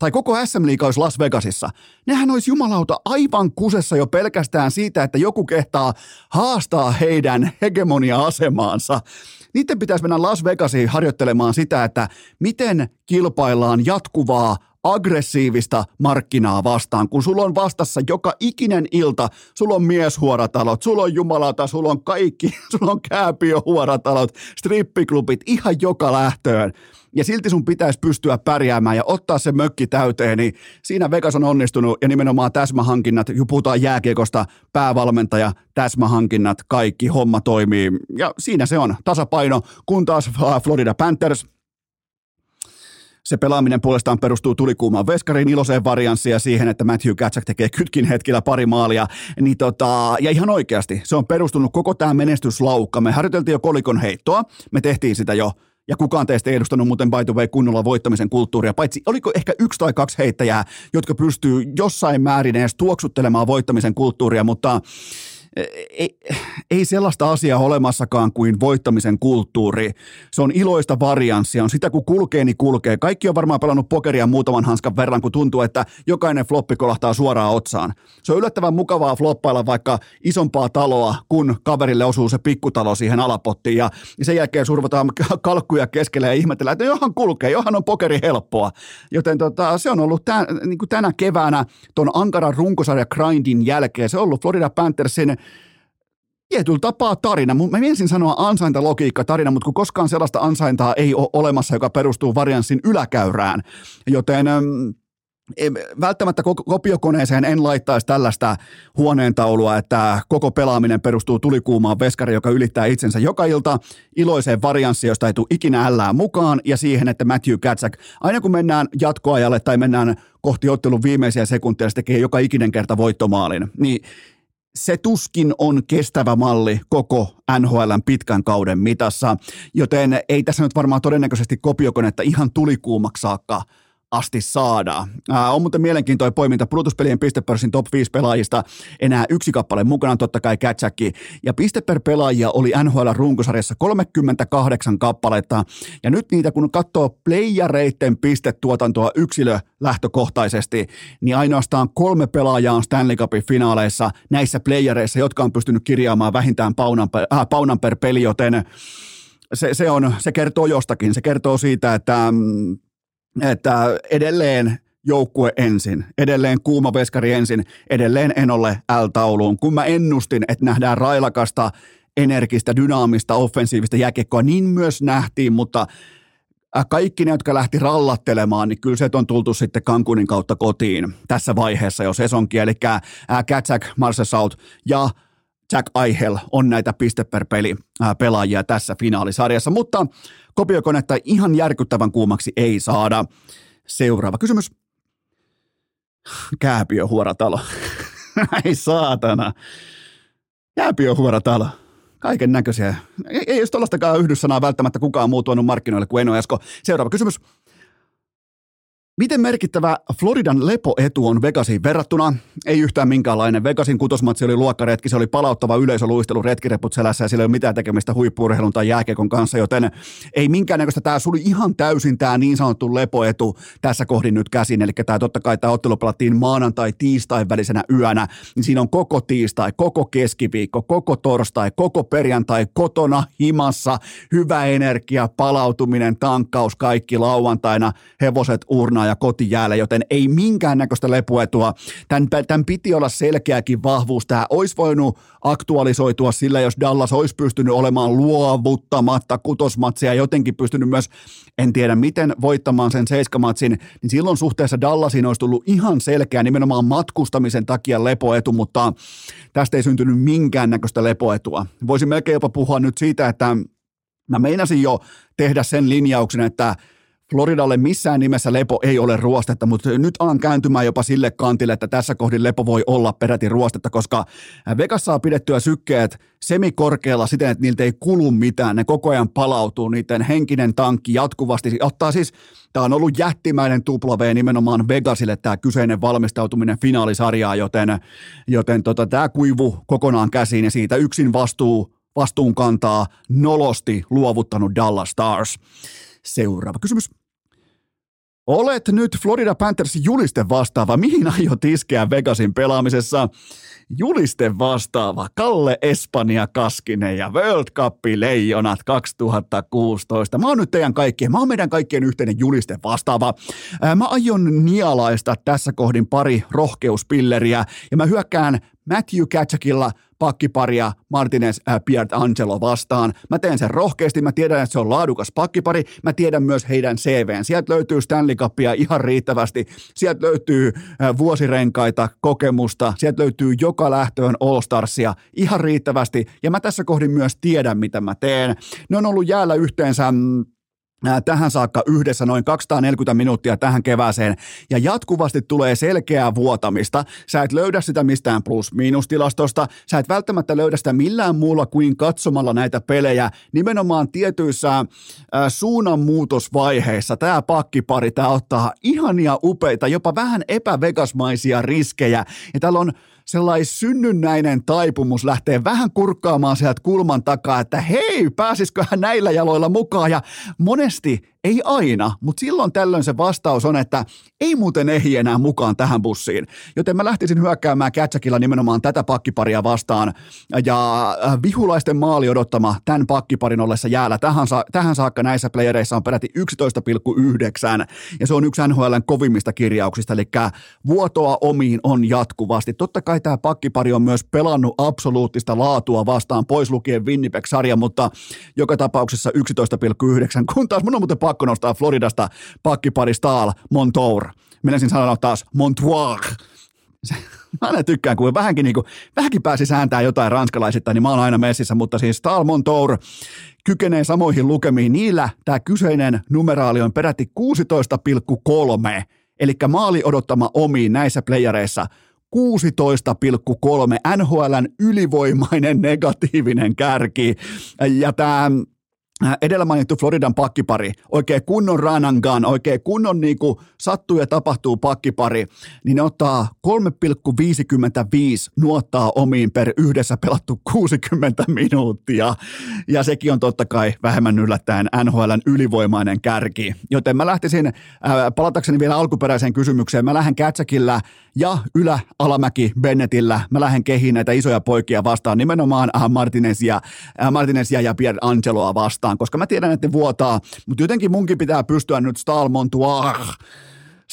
tai koko SM Liiga olisi Las Vegasissa, nehän olisi jumalauta aivan kusessa jo pelkästään siitä, että joku kehtaa haastaa heidän hegemonia-asemaansa. Niiden pitäisi mennä Las Vegasiin harjoittelemaan sitä, että miten kilpaillaan jatkuvaa aggressiivista markkinaa vastaan, kun sulla on vastassa joka ikinen ilta, sulla on mieshuoratalot, sulla on jumalata, sulla on kaikki, sulla on kääpiöhuoratalot, strippiklubit, ihan joka lähtöön. Ja silti sun pitäisi pystyä pärjäämään ja ottaa se mökki täyteen, niin siinä Vegas on onnistunut ja nimenomaan täsmähankinnat, kun puhutaan jääkiekosta, päävalmentaja, täsmähankinnat, kaikki, homma toimii. Ja siinä se on. Tasapaino, kun taas Florida Panthers, se pelaaminen puolestaan perustuu tulikuumaan veskarin iloseen varianssiin ja siihen, että Matthew Katsak tekee kytkin hetkellä pari maalia. Niin tota, ja ihan oikeasti, se on perustunut koko tämä menestyslaukka. Me harjoiteltiin jo kolikon heittoa, me tehtiin sitä jo ja kukaan teistä ei edustanut muuten by the way kunnolla voittamisen kulttuuria, paitsi oliko ehkä yksi tai kaksi heittäjää, jotka pystyy jossain määrin edes tuoksuttelemaan voittamisen kulttuuria, mutta ei, ei sellaista asiaa olemassakaan kuin voittamisen kulttuuri. Se on iloista varianssia, on sitä kun kulkee, niin kulkee. Kaikki on varmaan pelannut pokeria muutaman hanskan verran, kun tuntuu, että jokainen floppi kolahtaa suoraan otsaan. Se on yllättävän mukavaa floppailla vaikka isompaa taloa, kun kaverille osuu se pikkutalo siihen alapottiin ja sen jälkeen survataan kalkkuja keskelle ja ihmetellään, että johan kulkee, johan on pokeri helppoa. Joten tota, se on ollut tämän, niin tänä keväänä tuon ankaran runkosarja grindin jälkeen, se on ollut Florida Panthersin tietyllä tapaa tarina. Mä ensin sanoa ansaintalogiikka tarina, mutta kun koskaan sellaista ansaintaa ei ole olemassa, joka perustuu varianssin yläkäyrään. Joten välttämättä kopiokoneeseen en laittaisi tällaista huoneentaulua, että koko pelaaminen perustuu tulikuumaan veskari, joka ylittää itsensä joka ilta iloiseen varianssiin, josta ei tule ikinä ällää mukaan, ja siihen, että Matthew Katsak, aina kun mennään jatkoajalle tai mennään kohti ottelun viimeisiä sekunteja, se tekee joka ikinen kerta voittomaalin, niin se tuskin on kestävä malli koko NHLn pitkän kauden mitassa, joten ei tässä nyt varmaan todennäköisesti kopiokonetta ihan tulikuumaksi saakka asti saada. Ää, on muuten mielenkiintoinen poiminta pudotuspelien pistepörssin top 5 pelaajista. Enää yksi kappale mukana, totta kai Kätsäkki. Ja piste per pelaajia oli NHL runkosarjassa 38 kappaletta. Ja nyt niitä kun katsoo playareiden pistetuotantoa yksilö lähtökohtaisesti, niin ainoastaan kolme pelaajaa on Stanley Cupin finaaleissa näissä playareissa, jotka on pystynyt kirjaamaan vähintään paunan per, äh, paunan per peli, joten se, se, on, se kertoo jostakin. Se kertoo siitä, että mm, että edelleen joukkue ensin, edelleen kuuma veskari ensin, edelleen en ole L-tauluun. Kun mä ennustin, että nähdään railakasta, energistä, dynaamista, offensiivista jäkekkoa, niin myös nähtiin, mutta kaikki ne, jotka lähti rallattelemaan, niin kyllä se on tultu sitten Kankunin kautta kotiin tässä vaiheessa jo sesonkin, eli Katsak, Marsesaut ja Jack Eichel on näitä piste per peli pelaajia tässä finaalisarjassa, mutta kopiokonetta ihan järkyttävän kuumaksi ei saada. Seuraava kysymys. Kääpiöhuoratalo. ei saatana. Kääpiöhuoratalo. Kaiken näköisiä. Ei, ei jos tuollaistakaan yhdyssanaa välttämättä kukaan muu tuonut markkinoille kuin Eno Esko. Seuraava kysymys. Miten merkittävä Floridan lepoetu on Vegasiin verrattuna? Ei yhtään minkäänlainen. Vegasin kutosmatsi oli luokkaretki, se oli palauttava yleisöluistelu retkireput selässä ja sillä ei ole mitään tekemistä huippuurheilun tai jääkekon kanssa, joten ei minkäännäköistä. Tämä suli ihan täysin tämä niin sanottu lepoetu tässä kohdin nyt käsin. Eli tämä totta kai tämä ottelu pelattiin maanantai tiistai välisenä yönä, niin siinä on koko tiistai, koko keskiviikko, koko torstai, koko perjantai kotona, himassa, hyvä energia, palautuminen, tankkaus, kaikki lauantaina, hevoset urna kokonaan ja kotijäälle, joten ei minkäännäköistä lepuetua. Tämän, tämän piti olla selkeäkin vahvuus. Tämä olisi voinut aktualisoitua sillä, jos Dallas olisi pystynyt olemaan luovuttamatta kutosmatsia ja jotenkin pystynyt myös, en tiedä miten, voittamaan sen seiskamatsin, niin silloin suhteessa Dallasiin olisi tullut ihan selkeä nimenomaan matkustamisen takia lepoetu, mutta tästä ei syntynyt minkäännäköistä lepoetua. Voisin melkein jopa puhua nyt siitä, että mä meinasin jo tehdä sen linjauksen, että Floridalle missään nimessä lepo ei ole ruostetta, mutta nyt alan kääntymään jopa sille kantille, että tässä kohdin lepo voi olla peräti ruostetta, koska Vegas saa pidettyä sykkeet semikorkealla siten, että niiltä ei kulu mitään. Ne koko ajan palautuu, niiden henkinen tankki jatkuvasti ottaa siis, tämä on ollut jättimäinen tupla nimenomaan Vegasille tämä kyseinen valmistautuminen finaalisarjaa, joten, joten tota, tämä kuivu kokonaan käsiin ja siitä yksin vastuu, vastuun kantaa nolosti luovuttanut Dallas Stars. Seuraava kysymys. Olet nyt Florida Panthers juliste vastaava. Mihin aiot iskeä Vegasin pelaamisessa? Juliste vastaava Kalle Espanja Kaskinen ja World Cup Leijonat 2016. Mä oon nyt teidän kaikkien, mä oon meidän kaikkien yhteinen juliste vastaava. Mä aion nialaista tässä kohdin pari rohkeuspilleriä ja mä hyökkään Matthew Katchakilla pakkiparia Martinez äh, Piert Angelo vastaan. Mä teen sen rohkeasti, mä tiedän, että se on laadukas pakkipari, mä tiedän myös heidän CVn. Sieltä löytyy Stanley Cupia ihan riittävästi, sieltä löytyy äh, vuosirenkaita, kokemusta, sieltä löytyy joka lähtöön All Starsia ihan riittävästi, ja mä tässä kohdin myös tiedän, mitä mä teen. Ne on ollut jäällä yhteensä mm, tähän saakka yhdessä noin 240 minuuttia tähän kevääseen ja jatkuvasti tulee selkeää vuotamista. Sä et löydä sitä mistään plus-miinustilastosta, sä et välttämättä löydä sitä millään muulla kuin katsomalla näitä pelejä. Nimenomaan tietyissä äh, suunnanmuutosvaiheissa tämä pakkipari, tämä ottaa ihania upeita, jopa vähän epävegasmaisia riskejä ja täällä on sellainen synnynnäinen taipumus lähtee vähän kurkkaamaan sieltä kulman takaa, että hei, pääsisiköhän näillä jaloilla mukaan. Ja monesti ei aina, mutta silloin tällöin se vastaus on, että ei muuten ehdi enää mukaan tähän bussiin. Joten mä lähtisin hyökkäämään Kätsäkillä nimenomaan tätä pakkiparia vastaan. Ja äh, vihulaisten maali odottama tämän pakkiparin ollessa jäällä tähän, sa- tähän saakka näissä playereissa on peräti 11,9. Ja se on yksi NHLn kovimmista kirjauksista, eli vuotoa omiin on jatkuvasti. Totta kai tämä pakkipari on myös pelannut absoluuttista laatua vastaan, pois lukien Winnipeg-sarja, mutta joka tapauksessa 11,9, kun taas mun on muuten pakko nostaa Floridasta pakkipari Stahl Montour. Menisin sanoa taas Montour. Mä aina tykkään, kun vähänkin, niin kuin, vähänkin pääsi sääntää jotain ranskalaisista, niin mä oon aina messissä, mutta siis Stahl Montour kykenee samoihin lukemiin. Niillä tämä kyseinen numeraali on peräti 16,3, eli maali odottama omiin näissä playereissa 16,3 NHLn ylivoimainen negatiivinen kärki. Ja tämä edellä mainittu Floridan pakkipari, oikein kunnon ranangan, oikein kunnon niin kuin sattuu ja tapahtuu pakkipari, niin ne ottaa 3,55 nuottaa omiin per yhdessä pelattu 60 minuuttia. Ja sekin on totta kai vähemmän yllättäen NHLn ylivoimainen kärki. Joten mä lähtisin, äh, palatakseni vielä alkuperäiseen kysymykseen, mä lähden Kätsäkillä ja ylä-alamäki Bennettillä, mä lähden kehiin näitä isoja poikia vastaan, nimenomaan äh, Martinezia, Martinezia ja Pierre Angeloa vastaan vastaan, koska mä tiedän, että ne vuotaa, mutta jotenkin munkin pitää pystyä nyt Stalmontoir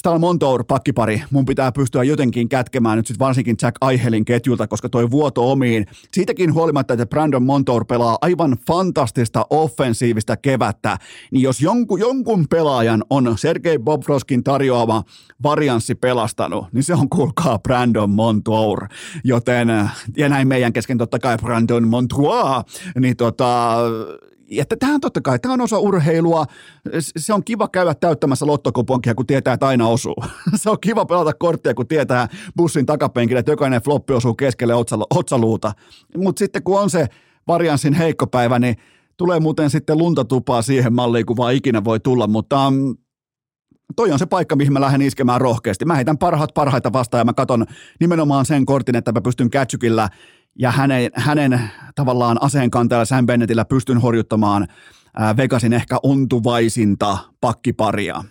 Stalmontour pakkipari, mun pitää pystyä jotenkin kätkemään nyt sitten varsinkin Jack Aihelin ketjulta, koska toi vuoto omiin. Siitäkin huolimatta, että Brandon Montour pelaa aivan fantastista offensiivista kevättä, niin jos jonkun, jonkun pelaajan on Sergei Bobrovskin tarjoama varianssi pelastanut, niin se on kuulkaa Brandon Montour. Joten, ja näin meidän kesken totta kai Brandon Montour, niin tota, tämä on totta kai, tämä on osa urheilua. Se on kiva käydä täyttämässä lottokuponkia, kun tietää, että aina osuu. Se on kiva pelata korttia, kun tietää bussin takapenkille, että jokainen floppi osuu keskelle otsaluuta. Mutta sitten kun on se varianssin heikko päivä, niin tulee muuten sitten luntatupaa siihen malliin, kun vaan ikinä voi tulla, mutta um, toi on se paikka, mihin mä lähden iskemään rohkeasti. Mä heitän parhaat parhaita vastaan ja mä katon nimenomaan sen kortin, että mä pystyn kätsykillä – ja hänen, hänen tavallaan aseenkantajalla Sam Bennettillä pystyn horjuttamaan Vegasin ehkä ontuvaisinta pakkiparia.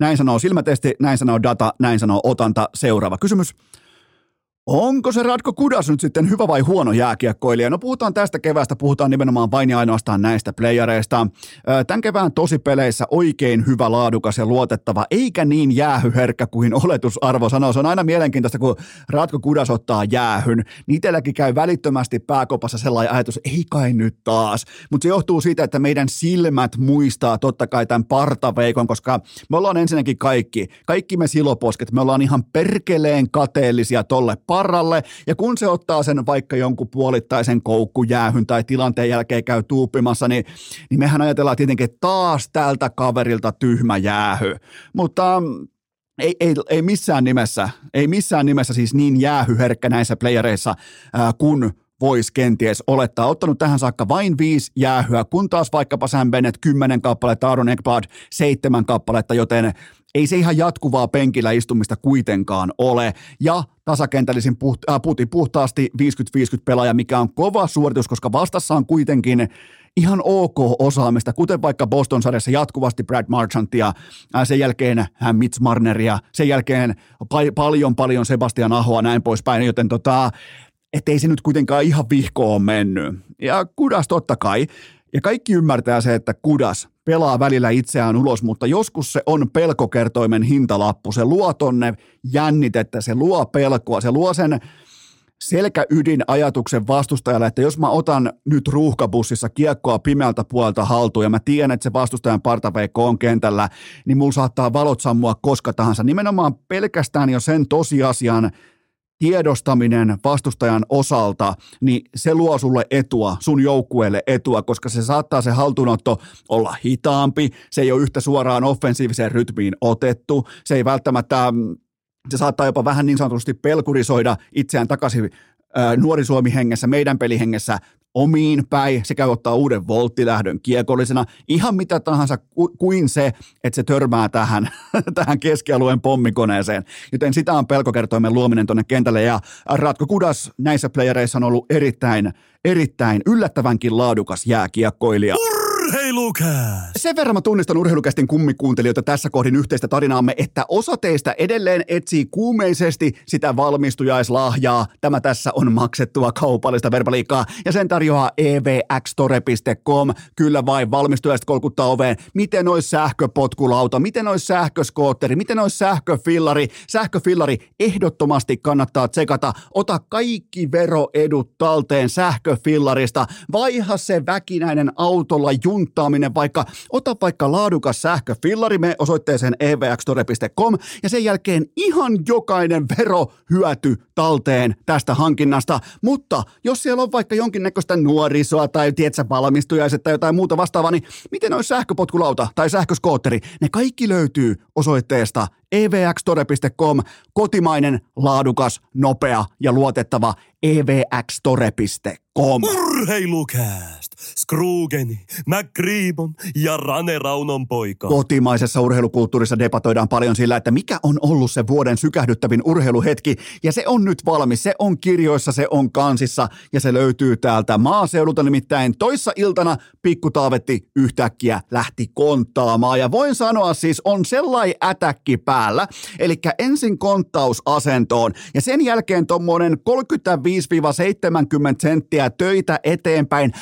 Näin sanoo silmätesti, näin sanoo data, näin sanoo otanta. Seuraava kysymys. Onko se Radko Kudas nyt sitten hyvä vai huono jääkiekkoilija? No puhutaan tästä keväästä, puhutaan nimenomaan vain ja ainoastaan näistä playareista. Tämän kevään tosipeleissä oikein hyvä, laadukas ja luotettava, eikä niin jäähyherkkä kuin oletusarvo sanoo. Se on aina mielenkiintoista, kun Radko Kudas ottaa jäähyn. Itselläkin käy välittömästi pääkopassa sellainen ajatus, ei kai nyt taas. Mutta se johtuu siitä, että meidän silmät muistaa totta kai tämän partaveikon, koska me ollaan ensinnäkin kaikki, kaikki me siloposket, me ollaan ihan perkeleen kateellisia tolle parralle, ja kun se ottaa sen vaikka jonkun puolittaisen koukkujäähyn tai tilanteen jälkeen käy tuuppimassa, niin, niin mehän ajatellaan tietenkin taas tältä kaverilta tyhmä jäähy. Mutta ei, ei, ei missään nimessä, ei missään nimessä siis niin jäähyherkkä näissä playereissa ää, kun voisi kenties olettaa. Ottanut tähän saakka vain viisi jäähyä, kun taas vaikkapa Sam Bennett kymmenen kappaletta, Aaron Ekblad seitsemän kappaletta, joten ei se ihan jatkuvaa penkillä istumista kuitenkaan ole. Ja tasakentällisin puht, äh, puti puhtaasti 50-50 pelaaja, mikä on kova suoritus, koska vastassa on kuitenkin ihan ok osaamista, kuten vaikka Boston sarjassa jatkuvasti Brad Marchantia, äh, sen jälkeen äh, Mitch Marneria, sen jälkeen pa- paljon paljon Sebastian Ahoa näin poispäin, joten tota, ettei se nyt kuitenkaan ihan vihkoon mennyt. Ja Kudas totta kai, ja kaikki ymmärtää se, että Kudas pelaa välillä itseään ulos, mutta joskus se on pelkokertoimen hintalappu. Se luo tonne jännitettä, se luo pelkoa, se luo sen selkäydin ajatuksen vastustajalle, että jos mä otan nyt ruuhkabussissa kiekkoa pimeältä puolta haltuun ja mä tiedän, että se vastustajan partaveikko on kentällä, niin mulla saattaa valot sammua koska tahansa. Nimenomaan pelkästään jo sen tosiasian tiedostaminen vastustajan osalta, niin se luo sulle etua, sun joukkueelle etua, koska se saattaa se haltuunotto olla hitaampi, se ei ole yhtä suoraan offensiiviseen rytmiin otettu, se ei välttämättä se saattaa jopa vähän niin sanotusti pelkurisoida itseään takaisin nuori Suomi hengessä, meidän pelihengessä omiin päin, se käy ottaa uuden volttilähdön kiekollisena, ihan mitä tahansa kuin se, että se törmää tähän, tähän keskialueen pommikoneeseen. Joten sitä on pelkokertoimen luominen tuonne kentälle ja Ratko Kudas näissä playereissa on ollut erittäin, erittäin yllättävänkin laadukas jääkiekkoilija.
Urheilukääst!
Sen verran mä tunnistan urheilukästin kummikuuntelijoita tässä kohdin yhteistä tarinaamme, että osa teistä edelleen etsii kuumeisesti sitä valmistujaislahjaa. Tämä tässä on maksettua kaupallista verbaliikkaa ja sen tarjoaa evxtore.com. Kyllä vain valmistujaiset kolkuttaa oveen. Miten olisi sähköpotkulauta, miten olisi sähköskootteri, miten olisi sähköfillari. Sähköfillari ehdottomasti kannattaa tsekata. Ota kaikki veroedut talteen sähköfillarista. Vaiha se väkinäinen autolla jun junttaaminen, vaikka ota vaikka laadukas sähköfillari me osoitteeseen evxtore.com ja sen jälkeen ihan jokainen vero hyöty talteen tästä hankinnasta, mutta jos siellä on vaikka jonkinnäköistä nuorisoa tai tietsä valmistujaiset tai jotain muuta vastaavaa, niin miten olisi sähköpotkulauta tai sähköskootteri? Ne kaikki löytyy osoitteesta evxtore.com, kotimainen, laadukas, nopea ja luotettava evxtore.com.
Urheilukääst! Scroogeni, McGreebon ja Rane Raunon poika.
Kotimaisessa urheilukulttuurissa debatoidaan paljon sillä, että mikä on ollut se vuoden sykähdyttävin urheiluhetki, ja se on nyt valmis, se on kirjoissa, se on kansissa, ja se löytyy täältä maaseudulta. Nimittäin toissa iltana Pikku Taavetti yhtäkkiä lähti konttaamaan, ja voin sanoa siis on sellainen ätäkki päällä, eli ensin konttausasentoon, ja sen jälkeen tuommoinen 35 65-70 senttiä töitä eteenpäin,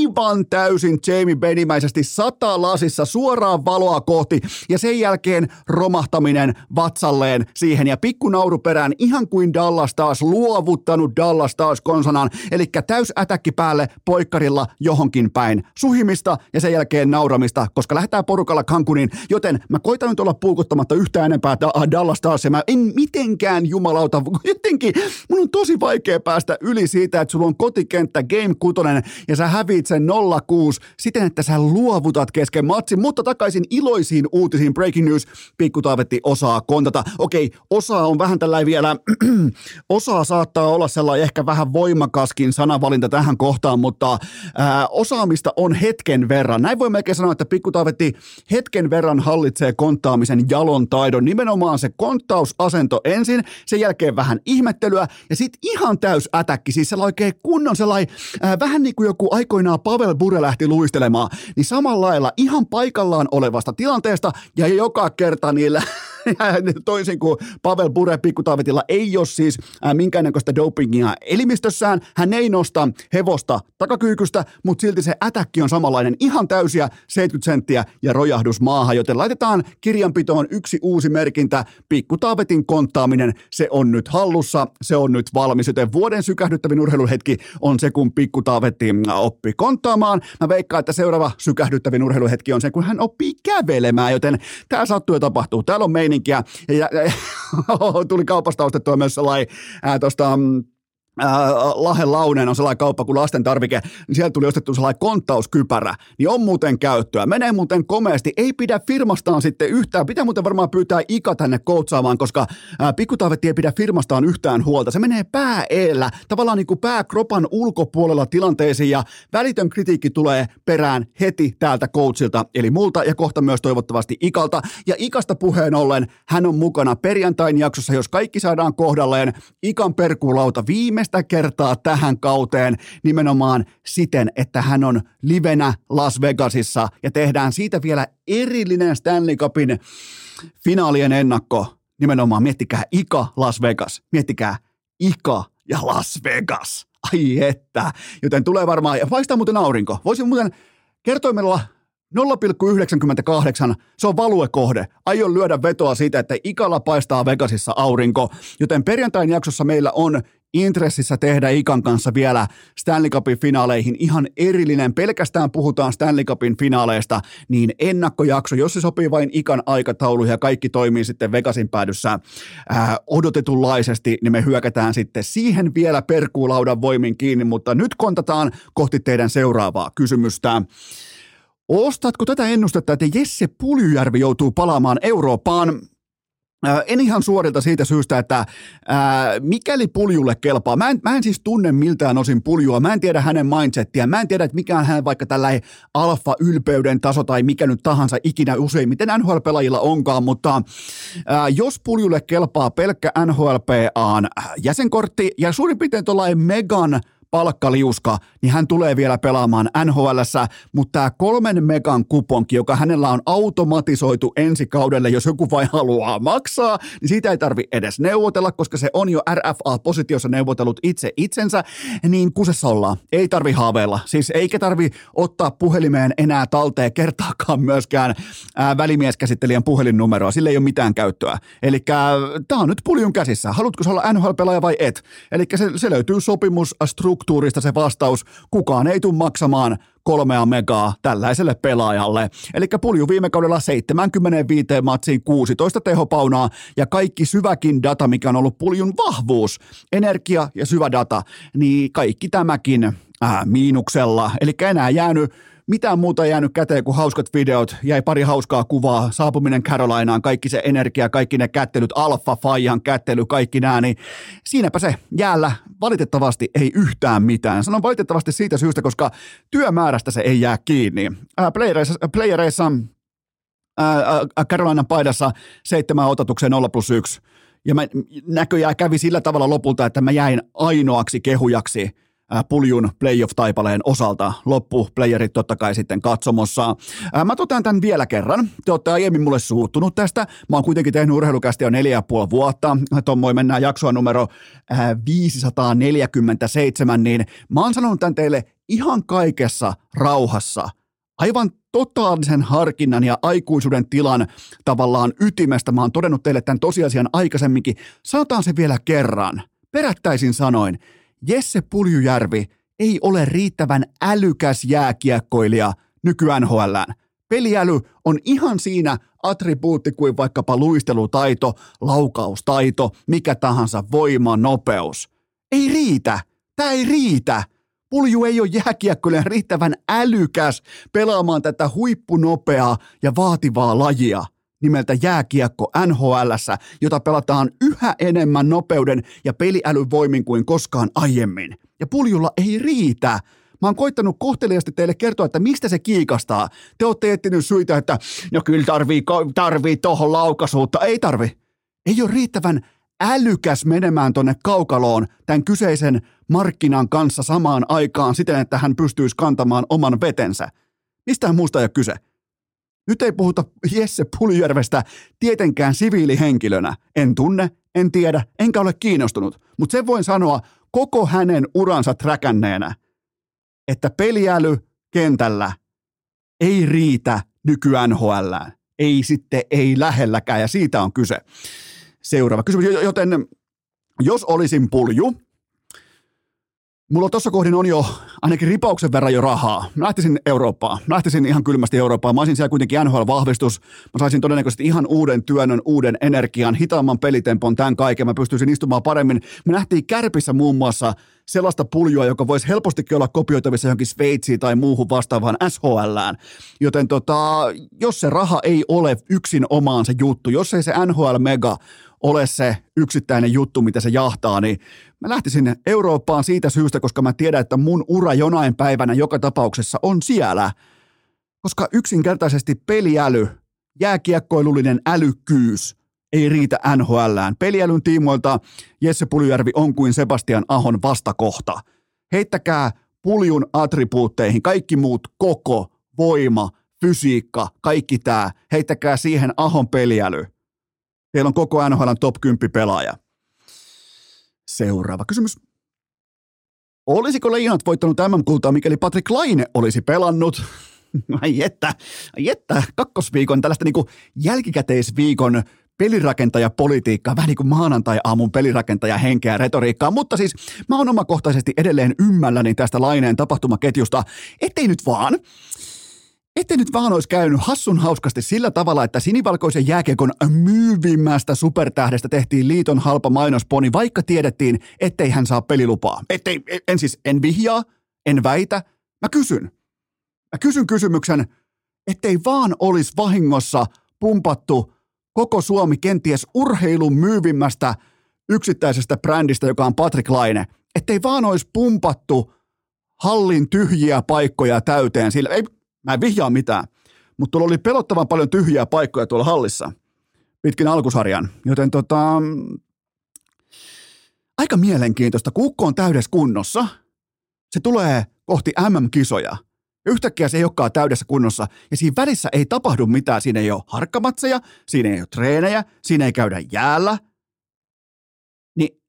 aivan täysin Jamie Benimäisesti sata lasissa suoraan valoa kohti ja sen jälkeen romahtaminen vatsalleen siihen. Ja pikku nauru perään ihan kuin Dallas taas luovuttanut Dallas taas konsanaan, eli täys ätäkki päälle poikkarilla johonkin päin. Suhimista ja sen jälkeen nauramista, koska lähdetään porukalla Cancuniin, joten mä koitan nyt olla puukuttamatta yhtään enempää Dallas taas ja mä en mitenkään jumalauta, jotenkin mun on tosi vaikea päästä päästä yli siitä, että sulla on kotikenttä Game 6 ja sä häviit sen 06 siten, että sä luovutat kesken matsin, mutta takaisin iloisiin uutisiin. Breaking news, pikku Taavetti osaa kontata. Okei, osa on vähän tällä vielä, osaa saattaa olla sellainen ehkä vähän voimakaskin sanavalinta tähän kohtaan, mutta ää, osaamista on hetken verran. Näin voi melkein sanoa, että pikku Taavetti hetken verran hallitsee konttaamisen jalon taidon. Nimenomaan se konttausasento ensin, sen jälkeen vähän ihmettelyä ja sitten ihan täys ätäkki, siis sellainen oikein kunnon sellainen, äh, vähän niin kuin joku aikoinaan Pavel Bure lähti luistelemaan, niin samalla lailla ihan paikallaan olevasta tilanteesta ja joka kerta niillä toisin kuin Pavel Bure pikkutaavetilla ei ole siis äh, minkäännäköistä dopingia elimistössään. Hän ei nosta hevosta takakyykystä, mutta silti se ätäkki on samanlainen ihan täysiä 70 senttiä ja rojahdus maahan, joten laitetaan kirjanpitoon yksi uusi merkintä. Pikkutaavetin konttaaminen, se on nyt hallussa, se on nyt valmis, joten vuoden sykähdyttävin urheiluhetki on se, kun pikkutaavetti oppi konttaamaan. Mä veikkaan, että seuraava sykähdyttävin urheiluhetki on se, kun hän oppii kävelemään, joten tämä sattuu ja tapahtuu. Täällä on meini meininkiä. Ja, ja, tuli kaupasta ostettua myös sellainen tuosta mm, Lahen Launeen on sellainen kauppa kuin lasten tarvike, niin sieltä tuli ostettu sellainen konttauskypärä, niin on muuten käyttöä. Menee muuten komeasti, ei pidä firmastaan sitten yhtään, pitää muuten varmaan pyytää Ika tänne koutsaamaan, koska pikkutaavetti ei pidä firmastaan yhtään huolta. Se menee pää eellä, tavallaan niin kuin pää kropan ulkopuolella tilanteisiin ja välitön kritiikki tulee perään heti täältä coachilta, eli multa ja kohta myös toivottavasti Ikalta. Ja Ikasta puheen ollen, hän on mukana perjantain jaksossa, jos kaikki saadaan kohdalleen, Ikan perkuulauta viime ensimmäistä kertaa tähän kauteen nimenomaan siten, että hän on livenä Las Vegasissa ja tehdään siitä vielä erillinen Stanley Cupin finaalien ennakko. Nimenomaan miettikää Ika Las Vegas, miettikää Ika ja Las Vegas. Ai että, joten tulee varmaan, ja paistaa muuten aurinko. Voisin muuten kertoimella 0,98, se on valuekohde. Aion lyödä vetoa siitä, että ikalla paistaa Vegasissa aurinko, joten perjantain jaksossa meillä on intressissä tehdä Ikan kanssa vielä Stanley Cupin finaaleihin ihan erillinen, pelkästään puhutaan Stanley Cupin finaaleista, niin ennakkojakso, jos se sopii vain Ikan aikataulu ja kaikki toimii sitten Vegasin päädyssä ää, odotetunlaisesti, niin me hyökätään sitten siihen vielä perkuulaudan voimin kiinni, mutta nyt kontataan kohti teidän seuraavaa kysymystä. Ostatko tätä ennustetta, että Jesse Puljujärvi joutuu palaamaan Eurooppaan? En ihan suorilta siitä syystä, että ää, mikäli puljulle kelpaa, mä en, mä en siis tunne miltään osin puljua, mä en tiedä hänen mindsettiä, mä en tiedä, että mikä on hän vaikka tällainen alfa-ylpeyden taso tai mikä nyt tahansa ikinä useimmiten NHL-pelaajilla onkaan, mutta ää, jos puljulle kelpaa pelkkä NHLPAn jäsenkortti ja suurin piirtein tuollainen megan – palkkaliuska, niin hän tulee vielä pelaamaan nhl mutta tämä kolmen megan kuponki, joka hänellä on automatisoitu ensi kaudelle, jos joku vain haluaa maksaa, niin siitä ei tarvi edes neuvotella, koska se on jo RFA-positiossa neuvotellut itse itsensä, niin kusessa ollaan. Ei tarvi haaveilla. Siis eikä tarvi ottaa puhelimeen enää talteen kertaakaan myöskään ää, välimieskäsittelijän puhelinnumeroa. Sille ei ole mitään käyttöä. Eli tämä on nyt puljun käsissä. Haluatko olla NHL-pelaaja vai et? Eli se, se löytyy sopimus, struktuurista se vastaus, kukaan ei tule maksamaan kolmea megaa tällaiselle pelaajalle. Eli pulju viime kaudella 75 matsiin 16 tehopaunaa ja kaikki syväkin data, mikä on ollut puljun vahvuus, energia ja syvä data, niin kaikki tämäkin äh, miinuksella. Eli enää jäänyt mitään muuta ei jäänyt käteen kuin hauskat videot, jäi pari hauskaa kuvaa, saapuminen Carolinaan, kaikki se energia, kaikki ne kättelyt, Alfa Fajan kättely, kaikki nämä, niin siinäpä se jäällä valitettavasti ei yhtään mitään. Sanon valitettavasti siitä syystä, koska työmäärästä se ei jää kiinni. Ää, playereissa, playereissa ää, Carolinan paidassa seitsemän ototukseen 0 plus 1. Ja mä näköjään kävi sillä tavalla lopulta, että mä jäin ainoaksi kehujaksi – puljun playoff-taipaleen osalta. Loppuplayerit totta kai sitten katsomossa. Mä totean tämän vielä kerran. Te olette aiemmin mulle suuttunut tästä. Mä oon kuitenkin tehnyt urheilukästi jo neljä ja puoli vuotta. Tommoi mennään jaksoa numero 547, niin mä oon sanonut tämän teille ihan kaikessa rauhassa. Aivan totaalisen harkinnan ja aikuisuuden tilan tavallaan ytimestä. Mä oon todennut teille tämän tosiasian aikaisemminkin. Sanotaan se vielä kerran. Perättäisin sanoin. Jesse Puljujärvi ei ole riittävän älykäs jääkiekkoilija nyky NHLään. Peliäly on ihan siinä attribuutti kuin vaikkapa luistelutaito, laukaustaito, mikä tahansa voima, nopeus. Ei riitä. Tämä ei riitä. Pulju ei ole jääkiekkoilijan riittävän älykäs pelaamaan tätä huippunopeaa ja vaativaa lajia – nimeltä jääkiekko nhl jota pelataan yhä enemmän nopeuden ja peliälyvoimin kuin koskaan aiemmin. Ja puljulla ei riitä. Mä oon koittanut kohteliasti teille kertoa, että mistä se kiikastaa. Te olette etsinyt syitä, että no kyllä tarvii, tarvii tohon laukasuutta. Ei tarvi. Ei ole riittävän älykäs menemään tonne kaukaloon tämän kyseisen markkinan kanssa samaan aikaan siten, että hän pystyisi kantamaan oman vetensä. Mistään muusta ei ole kyse. Nyt ei puhuta Jesse Puljärvestä tietenkään siviilihenkilönä. En tunne, en tiedä, enkä ole kiinnostunut. Mutta sen voin sanoa koko hänen uransa träkänneenä, että peliäly kentällä ei riitä nykyään NHL. Ei sitten, ei lähelläkään, ja siitä on kyse. Seuraava kysymys, joten jos olisin pulju, Mulla tuossa kohdin on jo ainakin ripauksen verran jo rahaa. Mä lähtisin Eurooppaan. Mä lähtisin ihan kylmästi Eurooppaan. Mä olisin siellä kuitenkin NHL-vahvistus. Mä saisin todennäköisesti ihan uuden työnnön, uuden energian, hitaamman pelitempon, tämän kaiken. Mä pystyisin istumaan paremmin. Me nähtiin Kärpissä muun muassa sellaista puljua, joka voisi helpostikin olla kopioitavissa johonkin Sveitsiin tai muuhun vastaavaan SHLään. Joten tota, jos se raha ei ole yksin omaan se juttu, jos ei se NHL Mega ole se yksittäinen juttu, mitä se jahtaa, niin mä lähtisin Eurooppaan siitä syystä, koska mä tiedän, että mun ura jonain päivänä joka tapauksessa on siellä. Koska yksinkertaisesti peliäly, jääkiekkoilullinen älykkyys ei riitä NHLään. Peliälyn tiimoilta Jesse Puljujärvi on kuin Sebastian Ahon vastakohta. Heittäkää puljun attribuutteihin kaikki muut koko, voima, fysiikka, kaikki tämä. Heittäkää siihen Ahon peliäly Teillä on koko NHL top 10 pelaaja. Seuraava kysymys. Olisiko Leijonat voittanut MM-kultaa, mikäli Patrick Laine olisi pelannut? Ai että, ai että, kakkosviikon tällaista niin kuin jälkikäteisviikon pelirakentajapolitiikkaa, vähän niin kuin maanantai-aamun pelirakentaja henkeä ja retoriikkaa, mutta siis mä oon omakohtaisesti edelleen ymmälläni tästä Laineen tapahtumaketjusta, ettei nyt vaan ette nyt vaan olisi käynyt hassun hauskasti sillä tavalla, että sinivalkoisen jääkiekon myyvimmästä supertähdestä tehtiin liiton halpa mainosponi, vaikka tiedettiin, ettei hän saa pelilupaa. Ettei, en siis, en vihjaa, en väitä, mä kysyn. Mä kysyn kysymyksen, ettei vaan olisi vahingossa pumpattu koko Suomi kenties urheilun myyvimmästä yksittäisestä brändistä, joka on Patrick Laine. Ettei vaan olisi pumpattu hallin tyhjiä paikkoja täyteen sillä, ei, Mä en vihjaa mitään, mutta tuolla oli pelottavan paljon tyhjiä paikkoja tuolla hallissa pitkin alkusarjan, joten tota, aika mielenkiintoista. Kukko on täydessä kunnossa. Se tulee kohti MM-kisoja. Yhtäkkiä se ei olekaan täydessä kunnossa, ja siinä välissä ei tapahdu mitään. Siinä ei ole harkkamatseja, siinä ei ole treenejä, siinä ei käydä jäällä. Niin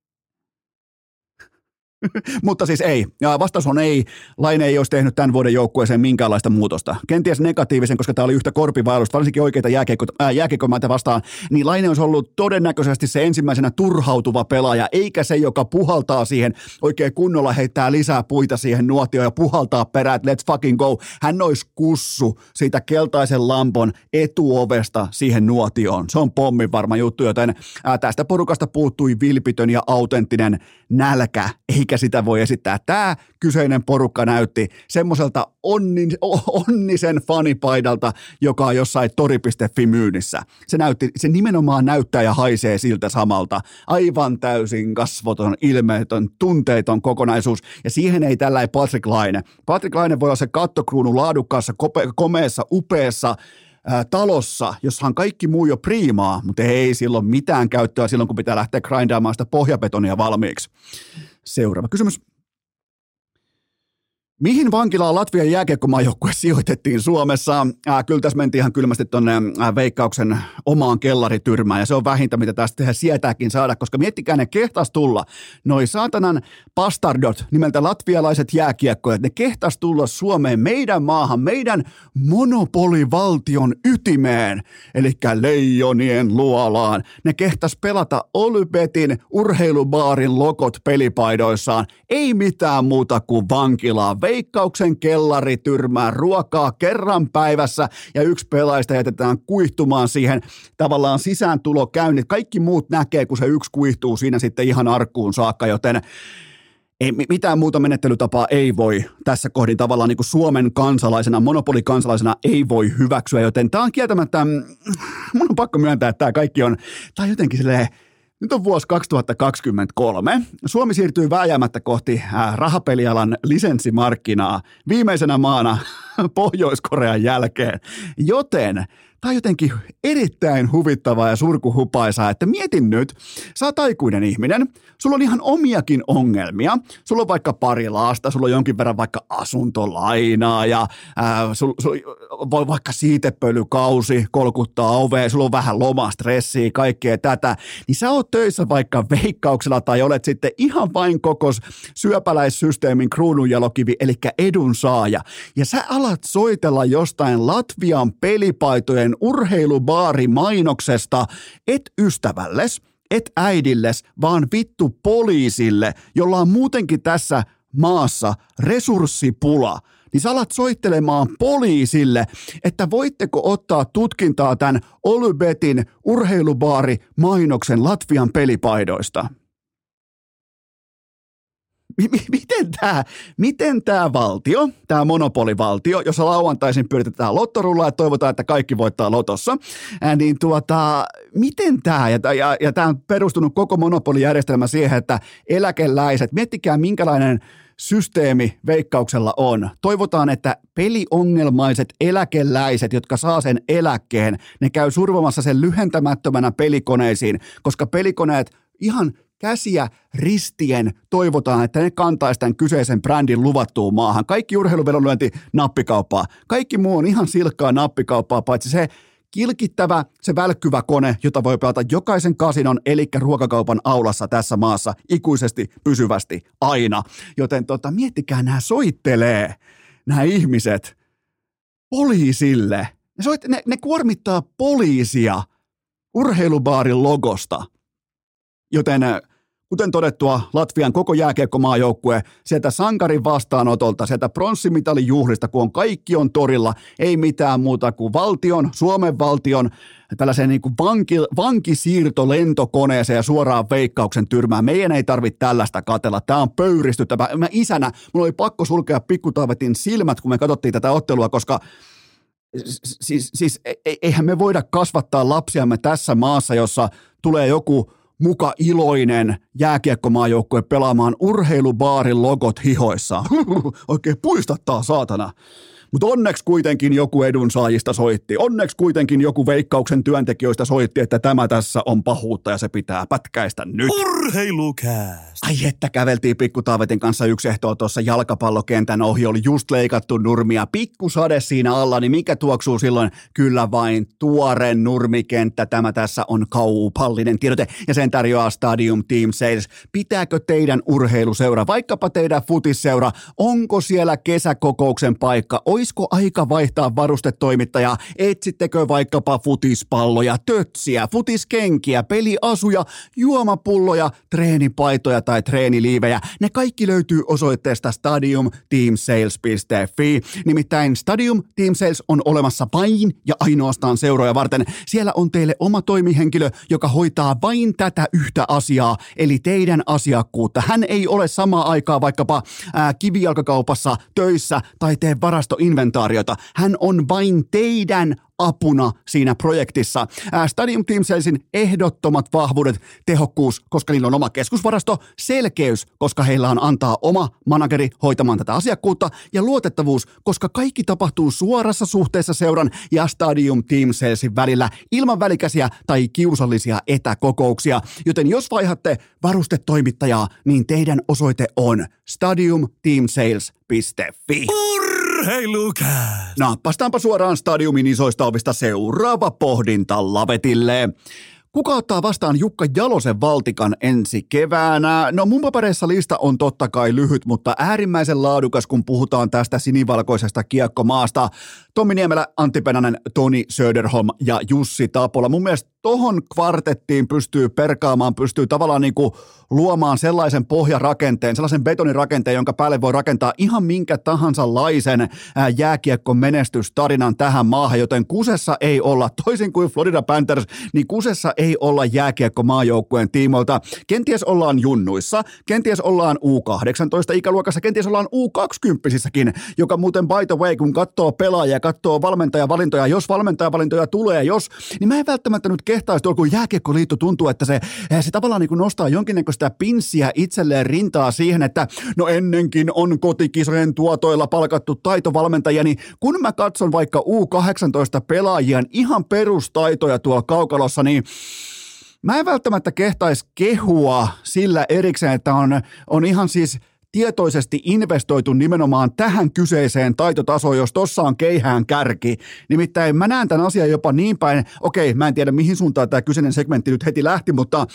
Mutta siis ei. Ja vastaus on ei. Laine ei olisi tehnyt tämän vuoden joukkueeseen minkäänlaista muutosta. Kenties negatiivisen, koska tämä oli yhtä korpivailusta, varsinkin oikeita jääkiekko, jääkiekkomaita vastaan. Niin Laine olisi ollut todennäköisesti se ensimmäisenä turhautuva pelaaja, eikä se, joka puhaltaa siihen oikein kunnolla, heittää lisää puita siihen nuotioon ja puhaltaa perään, let's fucking go. Hän olisi kussu siitä keltaisen lampon etuovesta siihen nuotioon. Se on pommin varma juttu, joten tästä porukasta puuttui vilpitön ja autenttinen nälkä, eikä sitä voi esittää. Tämä kyseinen porukka näytti semmoiselta onni, onnisen fanipaidalta, joka on jossain tori.fi myynnissä. Se, näytti, se nimenomaan näyttää ja haisee siltä samalta. Aivan täysin kasvoton, ilmeetön, tunteeton kokonaisuus. Ja siihen ei tällä Patrick Laine. Patrick Laine voi olla se kattokruunu laadukkaassa, komeessa, upeassa, talossa, jossa on kaikki muu jo priimaa, mutta ei silloin mitään käyttöä silloin, kun pitää lähteä grindaamaan sitä pohjabetonia valmiiksi. Seuraava kysymys. Mihin vankilaan Latvian jääkiekkomaajoukkue sijoitettiin Suomessa? Äh, kyllä tässä mentiin ihan kylmästi tuonne Veikkauksen omaan kellarityrmään, ja se on vähintä, mitä tästä sietääkin saada, koska miettikää, ne kehtas tulla. Noi saatanan pastardot, nimeltä latvialaiset jääkiekkoja, ne kehtas tulla Suomeen, meidän maahan, meidän monopolivaltion ytimeen, eli leijonien luolaan. Ne kehtas pelata Olybetin urheilubaarin lokot pelipaidoissaan, ei mitään muuta kuin vankilaa veikkauksen kellari tyrmää ruokaa kerran päivässä ja yksi pelaajista jätetään kuihtumaan siihen tavallaan sisääntulokäynnit. Kaikki muut näkee, kun se yksi kuihtuu siinä sitten ihan arkkuun saakka, joten ei, mitään muuta menettelytapaa ei voi tässä kohdin tavallaan niin kuin Suomen kansalaisena, monopolikansalaisena ei voi hyväksyä, joten tämä on kieltämättä, mm, mun on pakko myöntää, että tämä kaikki on, tämä on jotenkin silleen, nyt on vuosi 2023. Suomi siirtyy vääjäämättä kohti äh, rahapelialan lisenssimarkkinaa viimeisenä maana Pohjois-Korean jälkeen. Joten Tämä on jotenkin erittäin huvittavaa ja surkuhupaisaa, että mietin nyt, sä oot aikuinen ihminen, sulla on ihan omiakin ongelmia, sulla on vaikka pari lasta, sulla on jonkin verran vaikka asuntolainaa ja ää, sul, sul, voi vaikka siitepölykausi kolkuttaa ovea, sulla on vähän lomastressiä, kaikkea tätä, niin sä oot töissä vaikka veikkauksella tai olet sitten ihan vain kokos syöpäläissysteemin kruununjalokivi, eli edunsaaja, ja sä alat soitella jostain Latvian pelipaitojen urheilubaarimainoksesta. Et ystävälles, et äidilles, vaan vittu poliisille, jolla on muutenkin tässä maassa resurssipula, niin sä alat soittelemaan poliisille, että voitteko ottaa tutkintaa tämän Olybetin urheilubaari mainoksen Latvian pelipaidoista miten tämä miten tää valtio, tämä monopolivaltio, jossa lauantaisin pyritetään lottorullaa ja toivotaan, että kaikki voittaa lotossa, niin tuota, miten tämä, ja, ja, ja tämä on perustunut koko monopolijärjestelmä siihen, että eläkeläiset, miettikää minkälainen systeemi veikkauksella on. Toivotaan, että peliongelmaiset eläkeläiset, jotka saa sen eläkkeen, ne käy survomassa sen lyhentämättömänä pelikoneisiin, koska pelikoneet ihan käsiä ristien toivotaan, että ne kantaisi tämän kyseisen brändin luvattuun maahan. Kaikki urheiluvedonlyönti nappikauppaa. Kaikki muu on ihan silkkaa nappikauppaa, paitsi se kilkittävä, se välkkyvä kone, jota voi pelata jokaisen kasinon, eli ruokakaupan aulassa tässä maassa ikuisesti, pysyvästi, aina. Joten tota, miettikää, nämä soittelee, nämä ihmiset, poliisille. Ne, soit, ne, ne kuormittaa poliisia urheilubaarin logosta – Joten kuten todettua, Latvian koko jääkiekkomaajoukkue sieltä sankarin vastaanotolta, sieltä pronssimitalin juhlista, kun on kaikki on torilla, ei mitään muuta kuin valtion, Suomen valtion, tällaiseen niin kuin vanki, vankisiirto lentokoneeseen ja suoraan veikkauksen tyrmään. Meidän ei tarvitse tällaista katella. Tämä on pöyristyttävä. Mä isänä, mulla oli pakko sulkea pikkutaavetin silmät, kun me katsottiin tätä ottelua, koska siis, siis e, eihän me voida kasvattaa lapsiamme tässä maassa, jossa tulee joku muka iloinen jääkiekkomaajoukkue pelaamaan urheilubaarin logot hihoissa. Oikein puistattaa saatana. Mutta onneksi kuitenkin joku edunsaajista soitti. Onneksi kuitenkin joku veikkauksen työntekijöistä soitti, että tämä tässä on pahuutta ja se pitää pätkäistä nyt.
Urheilukääst!
Ai että käveltiin pikku Taavetin kanssa yksi ehtoa tuossa jalkapallokentän ohi. Oli just leikattu nurmia. Pikku sade siinä alla, niin mikä tuoksuu silloin? Kyllä vain tuore nurmikenttä. Tämä tässä on kaupallinen tiedote ja sen tarjoaa Stadium Team Sales. Pitääkö teidän urheiluseura, vaikkapa teidän futisseura, onko siellä kesäkokouksen paikka? oisko aika vaihtaa varustetoimittajaa? Etsittekö vaikkapa futispalloja, tötsiä, futiskenkiä, peliasuja, juomapulloja, treenipaitoja tai treeniliivejä? Ne kaikki löytyy osoitteesta stadiumteamsales.fi. Nimittäin Stadium Team Sales on olemassa vain ja ainoastaan seuroja varten. Siellä on teille oma toimihenkilö, joka hoitaa vain tätä yhtä asiaa, eli teidän asiakkuutta. Hän ei ole samaa aikaa vaikkapa ää, kivijalkakaupassa töissä tai tee varasto inventaariota. Hän on vain teidän apuna siinä projektissa. Stadium Team Salesin ehdottomat vahvuudet, tehokkuus, koska niillä on oma keskusvarasto, selkeys, koska heillä on antaa oma manageri hoitamaan tätä asiakkuutta ja luotettavuus, koska kaikki tapahtuu suorassa suhteessa seuran ja Stadium Team Salesin välillä ilman välikäsiä tai kiusallisia etäkokouksia. Joten jos vaihatte varustetoimittajaa, niin teidän osoite on stadiumteamsales.fi.
Urheilukääst!
Nappastaanpa suoraan stadiumin isoista ovista seuraava pohdinta lavetille. Kuka ottaa vastaan Jukka Jalosen valtikan ensi keväänä? No mun papereissa lista on totta kai lyhyt, mutta äärimmäisen laadukas, kun puhutaan tästä sinivalkoisesta kiekkomaasta. Tommi Niemelä, Antti Penänen, Toni Söderholm ja Jussi Tapola. Mun mielestä tohon kvartettiin pystyy perkaamaan, pystyy tavallaan niin kuin luomaan sellaisen pohjarakenteen, sellaisen betonirakenteen, jonka päälle voi rakentaa ihan minkä tahansa laisen jääkiekkon menestystarinan tähän maahan, joten kusessa ei olla, toisin kuin Florida Panthers, niin kusessa ei olla jääkiekko maajoukkueen tiimoilta. Kenties ollaan junnuissa, kenties ollaan U18-ikäluokassa, kenties ollaan U20-sissäkin, joka muuten by the way, kun katsoo pelaajia, katsoo valmentajavalintoja, jos valmentajavalintoja tulee, jos, niin mä en välttämättä nyt kehtaisi kun jääkiekkoliitto tuntuu, että se, se tavallaan niin nostaa jonkinnäköistä pinssiä itselleen rintaa siihen, että no ennenkin on kotikisojen tuotoilla palkattu taitovalmentajia, niin kun mä katson vaikka U18 pelaajien ihan perustaitoja tuolla kaukalossa, niin Mä en välttämättä kehtaisi kehua sillä erikseen, että on, on ihan siis tietoisesti investoitu nimenomaan tähän kyseiseen taitotasoon, jos tossa on keihään kärki. Nimittäin mä näen tämän asian jopa niin päin, okei, mä en tiedä mihin suuntaan tämä kyseinen segmentti nyt heti lähti, mutta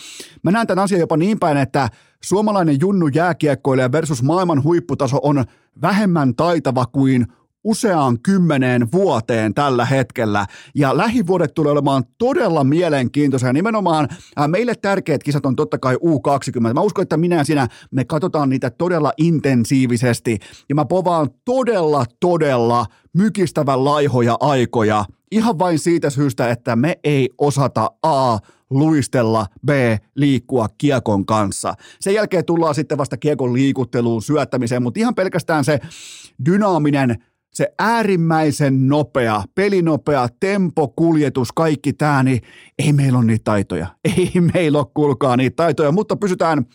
mä näen tämän asian jopa niin päin, että suomalainen junnu jääkiekkoilija versus maailman huipputaso on vähemmän taitava kuin useaan kymmeneen vuoteen tällä hetkellä. Ja lähivuodet tulee olemaan todella mielenkiintoisia. Nimenomaan ää, meille tärkeät kisat on totta kai U20. Mä uskon, että minä ja sinä, me katsotaan niitä todella intensiivisesti. Ja mä povaan todella, todella mykistävän laihoja aikoja. Ihan vain siitä syystä, että me ei osata A luistella, B, liikkua kiekon kanssa. Sen jälkeen tullaan sitten vasta kiekon liikutteluun, syöttämiseen, mutta ihan pelkästään se dynaaminen se äärimmäisen nopea, pelinopea, tempo, kuljetus, kaikki tämä, niin ei meillä ole niitä taitoja. Ei meillä ole, kuulkaa, niitä taitoja, mutta pysytään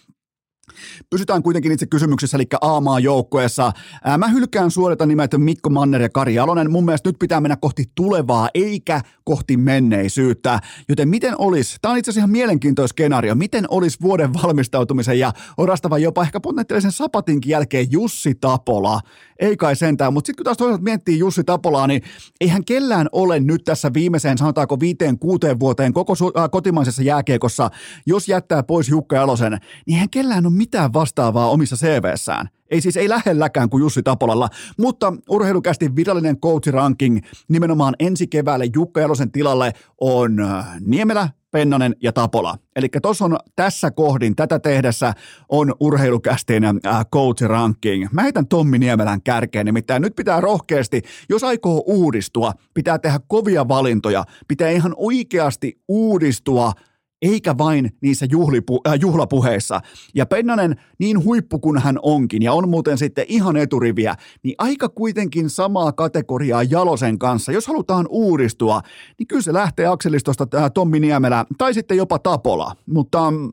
Pysytään kuitenkin itse kysymyksessä, eli A-maa joukkueessa. Mä hylkään suorita nimet Mikko Manner ja Kari Alonen. Mun mielestä nyt pitää mennä kohti tulevaa, eikä kohti menneisyyttä. Joten miten olisi, tämä on itse asiassa ihan mielenkiintoinen skenaario, miten olisi vuoden valmistautumisen ja orastava jopa ehkä potentiaalisen sapatinkin jälkeen Jussi Tapola. Ei kai sentään, mutta sitten kun taas toisaalta miettii Jussi Tapolaa, niin eihän kellään ole nyt tässä viimeiseen, sanotaanko viiteen, kuuteen vuoteen koko su- äh, kotimaisessa jääkiekossa, jos jättää pois Jukka Jalosen, niin eihän kellään ole mitään vastaavaa omissa CVssään. Ei siis ei lähelläkään kuin Jussi Tapolalla, mutta urheilukästi virallinen coach ranking nimenomaan ensi keväälle Jukka Jalosen tilalle on äh, Niemelä, Pennanen ja Tapola. Eli tuossa on tässä kohdin, tätä tehdessä on urheilukästin äh, coach ranking. Mä heitän Tommi Niemelän kärkeen, nimittäin nyt pitää rohkeasti, jos aikoo uudistua, pitää tehdä kovia valintoja, pitää ihan oikeasti uudistua eikä vain niissä juhlipu, äh, juhlapuheissa. Ja Pennanen, niin huippu kuin hän onkin, ja on muuten sitten ihan eturiviä, niin aika kuitenkin samaa kategoriaa Jalosen kanssa. Jos halutaan uudistua, niin kyllä se lähtee Akselistosta äh, Tommi Niemelä, tai sitten jopa Tapola. Mutta mm,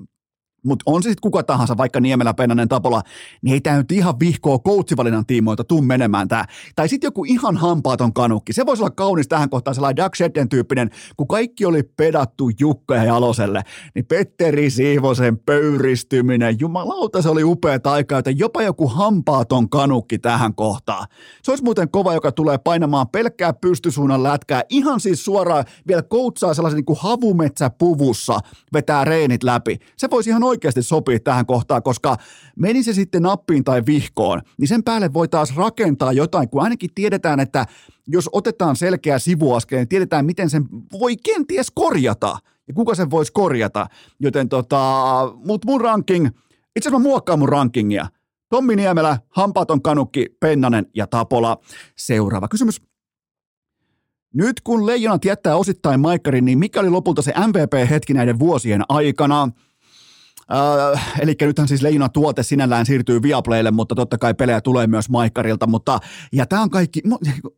mutta on se sitten kuka tahansa, vaikka Niemelä, Pennanen, Tapola, niin ei tämä nyt ihan vihkoa coachivalinnan tiimoilta tuu menemään tämä. Tai sitten joku ihan hampaaton kanukki. Se voisi olla kaunis tähän kohtaan sellainen Doug Shedden tyyppinen, kun kaikki oli pedattu Jukka ja Jaloselle, niin Petteri Siivosen pöyristyminen, jumalauta se oli upea taika, että jopa joku hampaaton kanukki tähän kohtaan. Se olisi muuten kova, joka tulee painamaan pelkkää pystysuunnan lätkää, ihan siis suoraan vielä koutsaa sellaisen niin kuin havumetsäpuvussa, vetää reenit läpi. Se voisi ihan oikeasti sopii tähän kohtaan, koska meni se sitten nappiin tai vihkoon, niin sen päälle voi taas rakentaa jotain, kun ainakin tiedetään, että jos otetaan selkeä sivuaskel, niin tiedetään, miten sen voi kenties korjata ja kuka sen voisi korjata. Joten tota, mut mun ranking, itse asiassa mä muokkaan mun rankingia. Tommi Niemelä, Hampaton Kanukki, Pennanen ja Tapola. Seuraava kysymys. Nyt kun Leijonat jättää osittain Maikkarin, niin mikä oli lopulta se MVP-hetki näiden vuosien aikana? Äh, eli nythän siis Leijona tuote sinällään siirtyy Viaplaylle, mutta totta kai pelejä tulee myös Maikkarilta, mutta ja tämä on kaikki,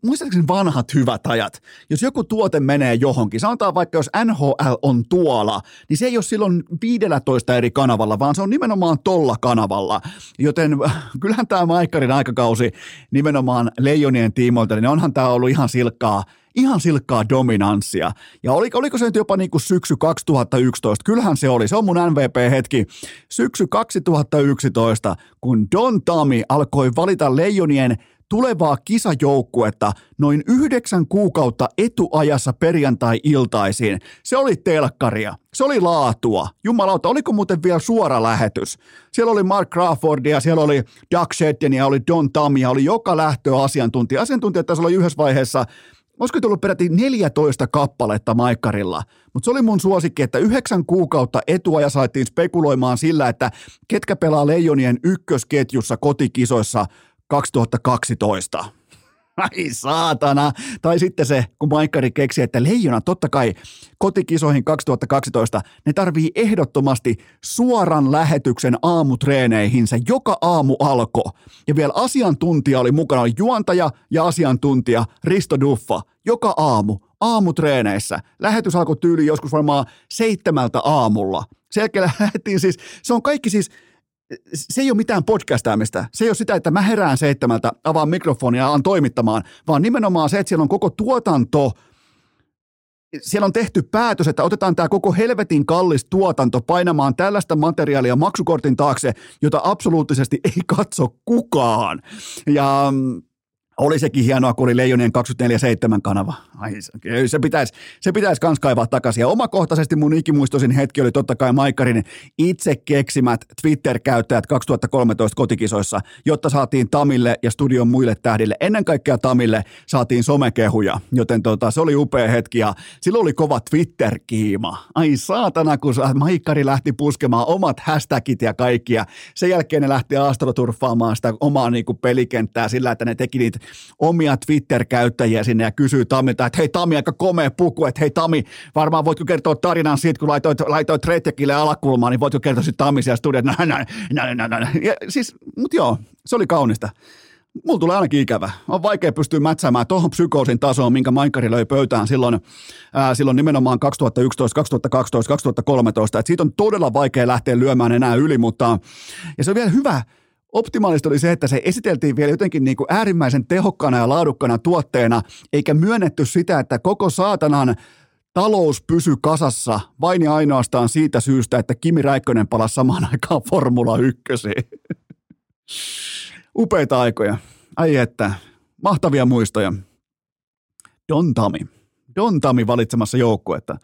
muistaakseni vanhat hyvät ajat. Jos joku tuote menee johonkin, sanotaan vaikka jos NHL on tuolla, niin se ei ole silloin 15 eri kanavalla, vaan se on nimenomaan tolla kanavalla. Joten kyllähän tämä Maikkarin aikakausi nimenomaan Leijonien tiimoilta, niin onhan tämä ollut ihan silkkaa ihan silkkaa dominanssia. Ja oliko, oliko se nyt jopa niin kuin syksy 2011? Kyllähän se oli. Se on mun MVP-hetki. Syksy 2011, kun Don Tami alkoi valita leijonien tulevaa kisajoukkuetta noin yhdeksän kuukautta etuajassa perjantai-iltaisin. Se oli telkkaria, se oli laatua. Jumalauta, oliko muuten vielä suora lähetys? Siellä oli Mark Crawfordia, siellä oli Doug Sheddenia, oli Don Tamia, oli joka lähtö asiantuntija. Asiantuntijat tässä oli yhdessä vaiheessa olisiko tullut peräti 14 kappaletta Maikkarilla, mutta se oli mun suosikki, että yhdeksän kuukautta etuaja saatiin spekuloimaan sillä, että ketkä pelaa Leijonien ykkösketjussa kotikisoissa 2012. Ai saatana. Tai sitten se, kun Maikkari keksi, että leijona totta kai kotikisoihin 2012, ne tarvii ehdottomasti suoran lähetyksen aamutreeneihinsä joka aamu alko. Ja vielä asiantuntija oli mukana, oli juontaja ja asiantuntija Risto Duffa. Joka aamu, aamutreeneissä. Lähetys alkoi tyyli joskus varmaan seitsemältä aamulla. Sen lähdettiin siis, se on kaikki siis se ei ole mitään podcastaamista. Se ei ole sitä, että mä herään seitsemältä, avaan mikrofonia ja alan toimittamaan, vaan nimenomaan se, että siellä on koko tuotanto, siellä on tehty päätös, että otetaan tämä koko helvetin kallis tuotanto painamaan tällaista materiaalia maksukortin taakse, jota absoluuttisesti ei katso kukaan. Ja Oli sekin hienoa, kun oli Leijonien 24-7 kanava. Ai, se pitäisi, se pitäisi kans kaivaa takaisin. Ja omakohtaisesti mun ikimuistoisin hetki oli totta kai Maikkarin itse keksimät Twitter-käyttäjät 2013 kotikisoissa, jotta saatiin Tamille ja studion muille tähdille, ennen kaikkea Tamille, saatiin somekehuja. Joten tota, se oli upea hetki ja silloin oli kova Twitter-kiima. Ai saatana, kun Maikkari lähti puskemaan omat hashtagit ja kaikkia. Sen jälkeen ne lähti astroturfaamaan sitä omaa niinku pelikenttää sillä, että ne teki niitä omia Twitter-käyttäjiä sinne ja kysyy Tamilta, että hei Tami, aika komea puku, että hei Tami, varmaan voitko kertoa tarinan siitä, kun laitoit, laitoit Rettekille alakulmaan, niin voitko kertoa sitten Tami siellä studiossa, näin, näin, näin, näin, näin. Ja, siis, mutta joo, se oli kaunista. Mulla tulee ainakin ikävä. On vaikea pystyä mätsäämään tuohon psykoosin tasoon, minkä Maikkari löi pöytään silloin, ää, silloin nimenomaan 2011, 2012, 2013. Et siitä on todella vaikea lähteä lyömään enää yli, mutta ja se on vielä hyvä, optimaalista oli se, että se esiteltiin vielä jotenkin niin kuin äärimmäisen tehokkaana ja laadukkana tuotteena, eikä myönnetty sitä, että koko saatanan talous pysy kasassa vain ja ainoastaan siitä syystä, että Kimi Räikkönen palasi samaan aikaan Formula 1. Upeita aikoja. Ai että, mahtavia muistoja. Don Tami. Don Tami valitsemassa joukkuetta.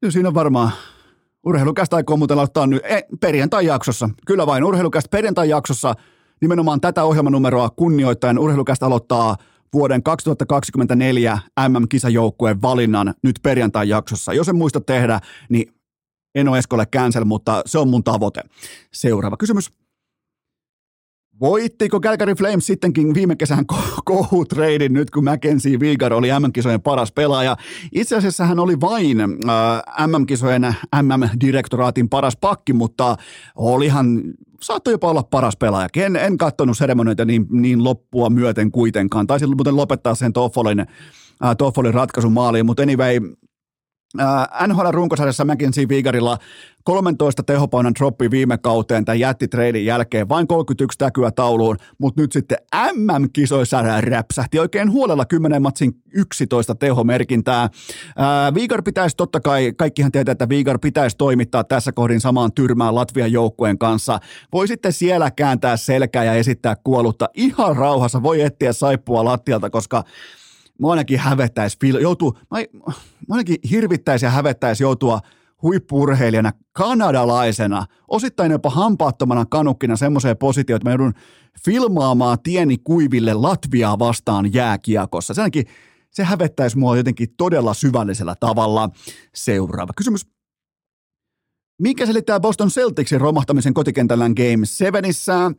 Kyllä siinä on varmaan Urheilukästä aikoo muuten aloittaa nyt eh, perjantai-jaksossa. Kyllä vain, urheilukästä perjantai-jaksossa nimenomaan tätä ohjelmanumeroa kunnioittaen urheilukästä aloittaa vuoden 2024 MM-kisajoukkueen valinnan nyt perjantai-jaksossa. Jos en muista tehdä, niin en ole Eskolle cancel, mutta se on mun tavoite. Seuraava kysymys. Voittiko Calgary Flames sittenkin viime kesän kohutreidin nyt, kun Mackenzie Vigar oli MM-kisojen paras pelaaja? Itse asiassa hän oli vain äh, MM-kisojen MM-direktoraatin paras pakki, mutta olihan saattoi jopa olla paras pelaaja. En, en katsonut seremonioita niin, niin loppua myöten kuitenkaan. Taisin muuten lopettaa sen Toffolin, äh, Toffolin ratkaisun maaliin, mutta anyway, NHL-runkosarjassa McKenzie Vigarilla 13 tehopainan droppi viime kauteen tämän jättitreidin jälkeen, vain 31 täkyä tauluun, mutta nyt sitten MM-kisoissa räpsähti oikein huolella 10 matsin 11 tehomerkintää. Vigar pitäisi totta kai, kaikkihan tietää, että Vigar pitäisi toimittaa tässä kohdin samaan tyrmään Latvian joukkueen kanssa. Voi sitten siellä kääntää selkää ja esittää kuollutta ihan rauhassa, voi etsiä saippua lattialta, koska Mua ainakin hävettäisi, joutuu, mä, mä ainakin hirvittäisi ja hävettäisi joutua huippurheilijana, kanadalaisena, osittain jopa hampaattomana kanukkina semmoiseen positioon, että mä joudun filmaamaan tieni kuiville Latviaa vastaan jääkiekossa. Se ainakin, se hävettäisi mua jotenkin todella syvällisellä tavalla. Seuraava kysymys. Mikä selittää Boston Celticsin romahtamisen kotikentällään Game 7?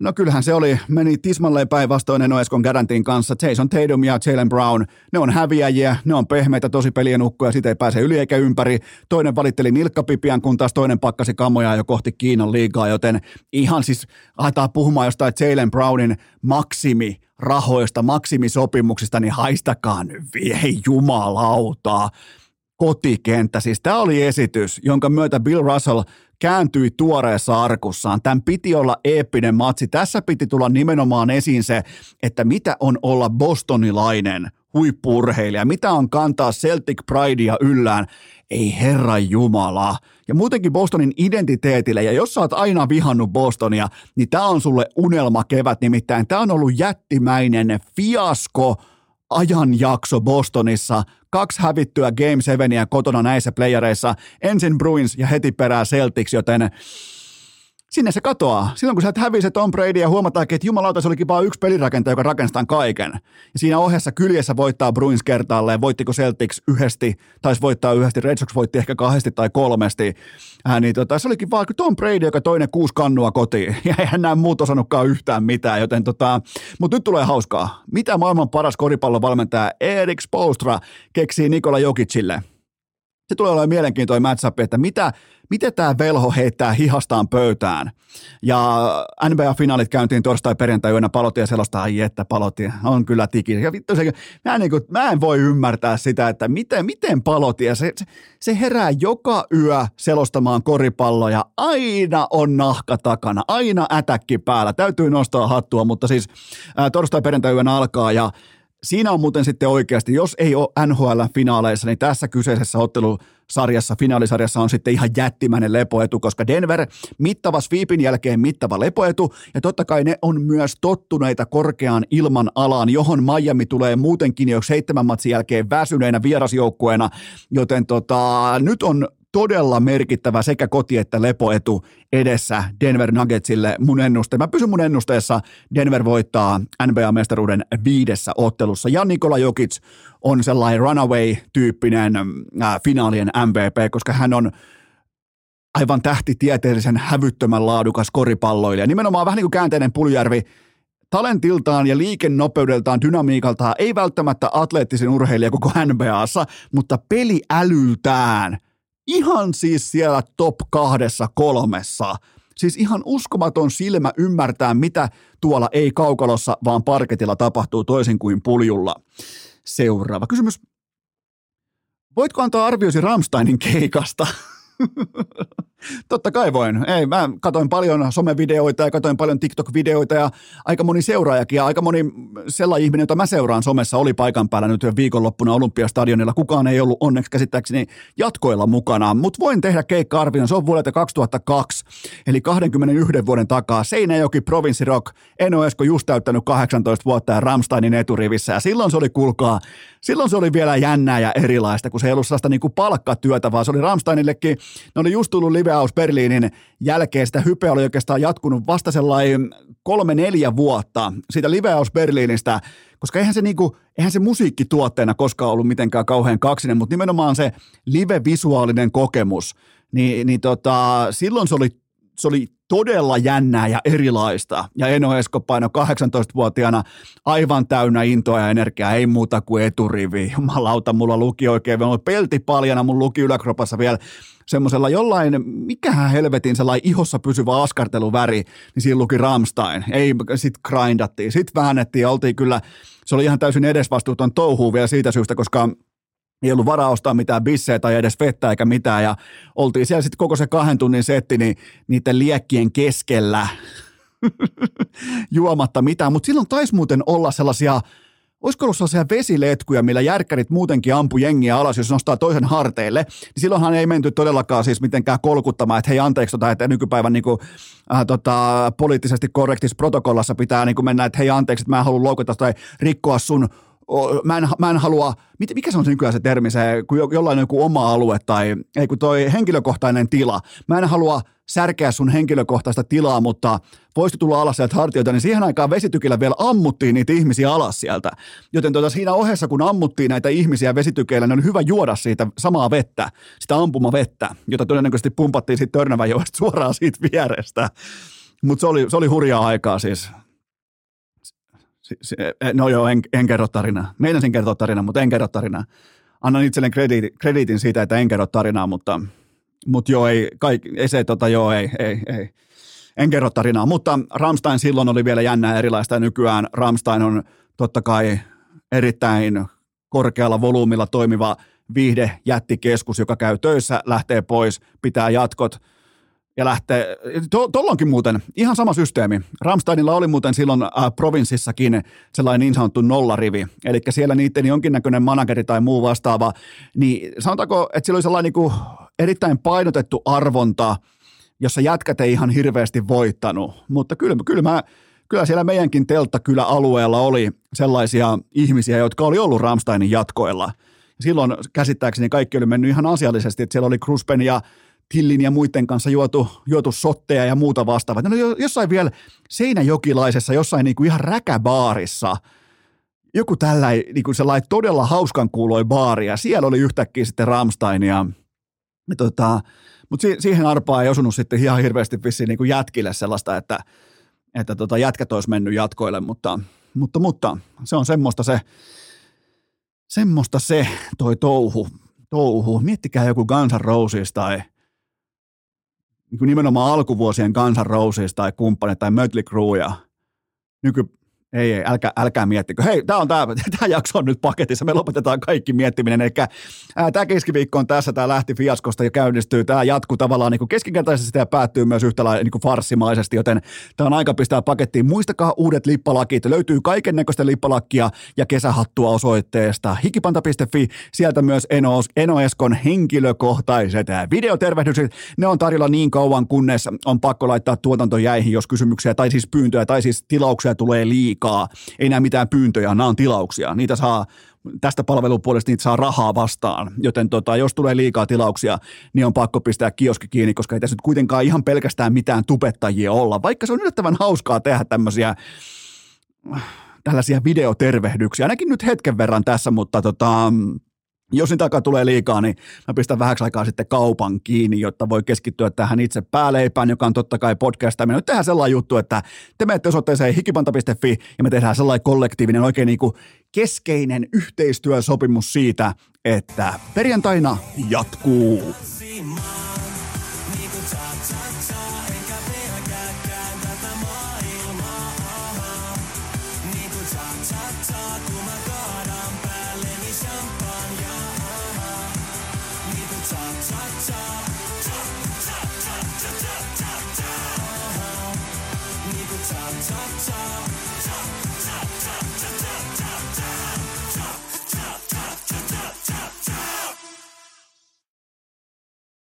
No kyllähän se oli, meni tismalleen päinvastoin Eno Eskon Garantin kanssa. Jason Tatum ja Jalen Brown, ne on häviäjiä, ne on pehmeitä tosi pelien ukkoja, siitä ei pääse yli eikä ympäri. Toinen valitteli nilkkapipian, kun taas toinen pakkasi kamoja jo kohti Kiinan liigaa, joten ihan siis aletaan puhumaan jostain Jalen Brownin maksimi rahoista, maksimisopimuksista, niin haistakaa nyt vie jumalautaa kotikenttä. Siis tämä oli esitys, jonka myötä Bill Russell kääntyi tuoreessa arkussaan. Tämän piti olla eeppinen matsi. Tässä piti tulla nimenomaan esiin se, että mitä on olla bostonilainen huippurheilija, mitä on kantaa Celtic Pridea yllään. Ei herra Jumala. Ja muutenkin Bostonin identiteetille, ja jos sä oot aina vihannut Bostonia, niin tää on sulle unelma kevät, nimittäin tää on ollut jättimäinen fiasko ajanjakso Bostonissa – kaksi hävittyä Game 7 kotona näissä playereissa, ensin Bruins ja heti perään Celtics, joten sinne se katoaa. Silloin kun sä et hävise Tom Brady ja huomataan, että jumalauta se olikin vain yksi pelirakentaja, joka rakentaa kaiken. Ja siinä ohessa kyljessä voittaa Bruins kertaalleen. Voittiko Celtics yhdesti, taisi voittaa yhdesti, Red Sox voitti ehkä kahdesti tai kolmesti. Äh, niin tota, se olikin vaan Tom Brady, joka toinen kuusi kannua kotiin. Ja eihän nämä muut osannutkaan yhtään mitään. Joten tota, mutta nyt tulee hauskaa. Mitä maailman paras koripallon valmentaja Erik Spolstra keksii Nikola Jokicille? Se tulee olemaan mielenkiintoinen matchup, että mitä, miten tämä velho heittää hihastaan pöytään. Ja NBA-finaalit käyntiin torstai perjantai yönä palotia selosta, ai että palotia, on kyllä tiki. Ja vittu se, mä, en, niin kuin, mä en voi ymmärtää sitä, että miten, miten palotia, se, se, se herää joka yö selostamaan koripalloja, aina on nahka takana, aina ätäkki päällä, täytyy nostaa hattua, mutta siis ää, torstai perjantai yönä alkaa ja siinä on muuten sitten oikeasti, jos ei ole NHL-finaaleissa, niin tässä kyseisessä ottelusarjassa, finaalisarjassa on sitten ihan jättimäinen lepoetu, koska Denver mittava sweepin jälkeen mittava lepoetu, ja totta kai ne on myös tottuneita korkeaan ilman alaan, johon Miami tulee muutenkin jo seitsemän matsin jälkeen väsyneenä vierasjoukkueena, joten tota, nyt on todella merkittävä sekä koti- että lepoetu edessä Denver Nuggetsille mun ennuste. Mä pysyn mun ennusteessa, Denver voittaa NBA-mestaruuden viidessä ottelussa. Ja Nikola Jokic on sellainen runaway-tyyppinen äh, finaalien MVP, koska hän on aivan tähtitieteellisen hävyttömän laadukas koripalloilija. Nimenomaan vähän niin kuin käänteinen Puljärvi, talentiltaan ja liikennopeudeltaan, dynamiikaltaan, ei välttämättä atleettisin urheilija koko NBAssa, mutta peliälyltään – ihan siis siellä top kahdessa kolmessa. Siis ihan uskomaton silmä ymmärtää, mitä tuolla ei kaukalossa, vaan parketilla tapahtuu toisin kuin puljulla. Seuraava kysymys. Voitko antaa arvioisi Ramsteinin keikasta? Totta kai voin. Ei, mä katoin paljon somevideoita ja katoin paljon TikTok-videoita ja aika moni seuraajakin ja aika moni sellainen ihminen, jota mä seuraan somessa, oli paikan päällä nyt viikonloppuna Olympiastadionilla. Kukaan ei ollut onneksi käsittääkseni jatkoilla mukana, mutta voin tehdä keikka-arvion. Se on vuodelta 2002, eli 21 vuoden takaa. Seinäjoki Provinsi Rock. Eno Esko just täyttänyt 18 vuotta ja Ramsteinin eturivissä. Ja silloin se oli, kuulkaa, silloin se oli vielä jännää ja erilaista, kun se ei ollut sellaista niin kuin palkkatyötä, vaan se oli Ramsteinillekin. Ne oli just tullut live House Berliinin jälkeen. Sitä hypeä oli oikeastaan jatkunut vasta sellainen kolme-neljä vuotta siitä live House Berliinistä, koska eihän se, niinku, eihän se musiikkituotteena koskaan ollut mitenkään kauhean kaksinen, mutta nimenomaan se live-visuaalinen kokemus, niin, niin tota, silloin se oli, se oli todella jännää ja erilaista. Ja Eno Esko paino 18-vuotiaana aivan täynnä intoa ja energiaa, ei muuta kuin eturivi. Jumalauta, mulla luki oikein, mulla pelti paljana, mun luki yläkropassa vielä semmoisella jollain, mikähän helvetin sellainen ihossa pysyvä askarteluväri, niin siinä luki Ramstein. Ei, sit grindattiin, sit väännettiin oltiin kyllä, se oli ihan täysin edesvastuuton touhuu vielä siitä syystä, koska ei ollut varaa ostaa mitään bissejä tai edes vettä eikä mitään, ja oltiin siellä sitten koko se kahden tunnin setti, niin niiden liekkien keskellä juomatta mitään, mutta silloin taisi muuten olla sellaisia olisiko ollut sellaisia vesiletkuja, millä järkkärit muutenkin ampu jengiä alas, jos nostaa toisen harteille, niin silloinhan ei menty todellakaan siis mitenkään kolkuttamaan, että hei anteeksi, tota, että nykypäivän niin kuin, äh, tota, poliittisesti korrektissa protokollassa pitää niin kuin mennä, että hei anteeksi, että mä en halua loukata tai rikkoa sun mä en, mä en halua, mikä se on nykyään se termi, se, kun jollain on joku oma alue tai ei kun toi henkilökohtainen tila. Mä en halua särkeä sun henkilökohtaista tilaa, mutta voisi tulla alas sieltä hartioita, niin siihen aikaan vesitykillä vielä ammuttiin niitä ihmisiä alas sieltä. Joten tuota, siinä ohessa, kun ammuttiin näitä ihmisiä vesitykeillä, niin oli hyvä juoda siitä samaa vettä, sitä ampumavettä, jota todennäköisesti pumpattiin sitten Törnäväjoesta suoraan siitä vierestä. Mutta se oli, se oli hurjaa aikaa siis. No joo, en, en kerro tarinaa. Meinasin kertoa tarinaa, mutta en kerro tarinaa. Annan itselleen krediitin, krediitin siitä, että en kerro tarinaa, mutta, mutta joo, ei, kaik, ei se, tota, joo, ei, ei, ei. En kerro tarinaa, mutta Ramstein silloin oli vielä jännää erilaista ja nykyään Ramstein on totta kai erittäin korkealla volyymilla toimiva viihde jättikeskus, joka käy töissä, lähtee pois, pitää jatkot – ja lähtee, tuolla muuten ihan sama systeemi. Ramsteinilla oli muuten silloin äh, provinssissakin sellainen niin sanottu nollarivi, eli siellä niiden jonkinnäköinen manageri tai muu vastaava, niin sanotaanko, että sillä oli sellainen niin erittäin painotettu arvonta, jossa jätkät ei ihan hirveästi voittanut, mutta kyllä, kyllä mä, kyllä siellä meidänkin telttakylä-alueella oli sellaisia ihmisiä, jotka oli ollut Ramsteinin jatkoilla. Silloin käsittääkseni kaikki oli mennyt ihan asiallisesti, että siellä oli Kruspen ja Tillin ja muiden kanssa juotu, juotu sotteja ja muuta vastaavaa. No jossain vielä seinäjokilaisessa, jossain niin kuin ihan räkäbaarissa, joku tällä niin kuin sellainen todella hauskan kuuloi baari, ja siellä oli yhtäkkiä sitten Ramstein, ja, ja tota, mutta si- siihen arpaan ei osunut sitten ihan hirveästi vissiin niin kuin jätkille sellaista, että, että tota, jätkät olisi mennyt jatkoille, mutta, mutta, mutta se on semmoista se, semmoista se toi touhu, touhu. Miettikää joku Guns N' Roses tai – niin kuin nimenomaan alkuvuosien Guns N' Roses tai kumppanit tai Mötley Crue ja nyky, Ei, ei, älkää, älkää miettikö. Hei, tämä on tämä, tämä jakso on nyt paketissa, me lopetetaan kaikki miettiminen. Eli tämä keskiviikko on tässä, tämä lähti fiaskosta ja käynnistyy, tämä jatkuu tavallaan niin keskinkertaisesti ja päättyy myös yhtä lailla niin farssimaisesti, joten tämä on aika pistää pakettiin. Muistakaa uudet lippalakit, löytyy kaiken näköistä lippalakkia ja kesähattua osoitteesta hikipanta.fi, sieltä myös Eno, Eskon henkilökohtaiset videotervehdykset, ne on tarjolla niin kauan, kunnes on pakko laittaa tuotanto jäihin, jos kysymyksiä tai siis pyyntöjä tai siis tilauksia tulee liikaa. Ei nämä mitään pyyntöjä, nämä on tilauksia. Niitä saa tästä palvelupuolesta niitä saa rahaa vastaan, joten tota, jos tulee liikaa tilauksia, niin on pakko pistää kioski kiinni, koska ei tässä nyt kuitenkaan ihan pelkästään mitään tubettajia olla, vaikka se on yllättävän hauskaa tehdä tämmöisiä tällaisia videotervehdyksiä, ainakin nyt hetken verran tässä, mutta tota, jos niitä takaa tulee liikaa, niin mä pistän vähäksi aikaa sitten kaupan kiinni, jotta voi keskittyä tähän itse pääleipään, joka on totta kai podcast. Me nyt tehdään sellainen juttu, että te menette osoitteeseen hikipanta.fi ja me tehdään sellainen kollektiivinen, oikein niin kuin keskeinen yhteistyösopimus siitä, että perjantaina jatkuu.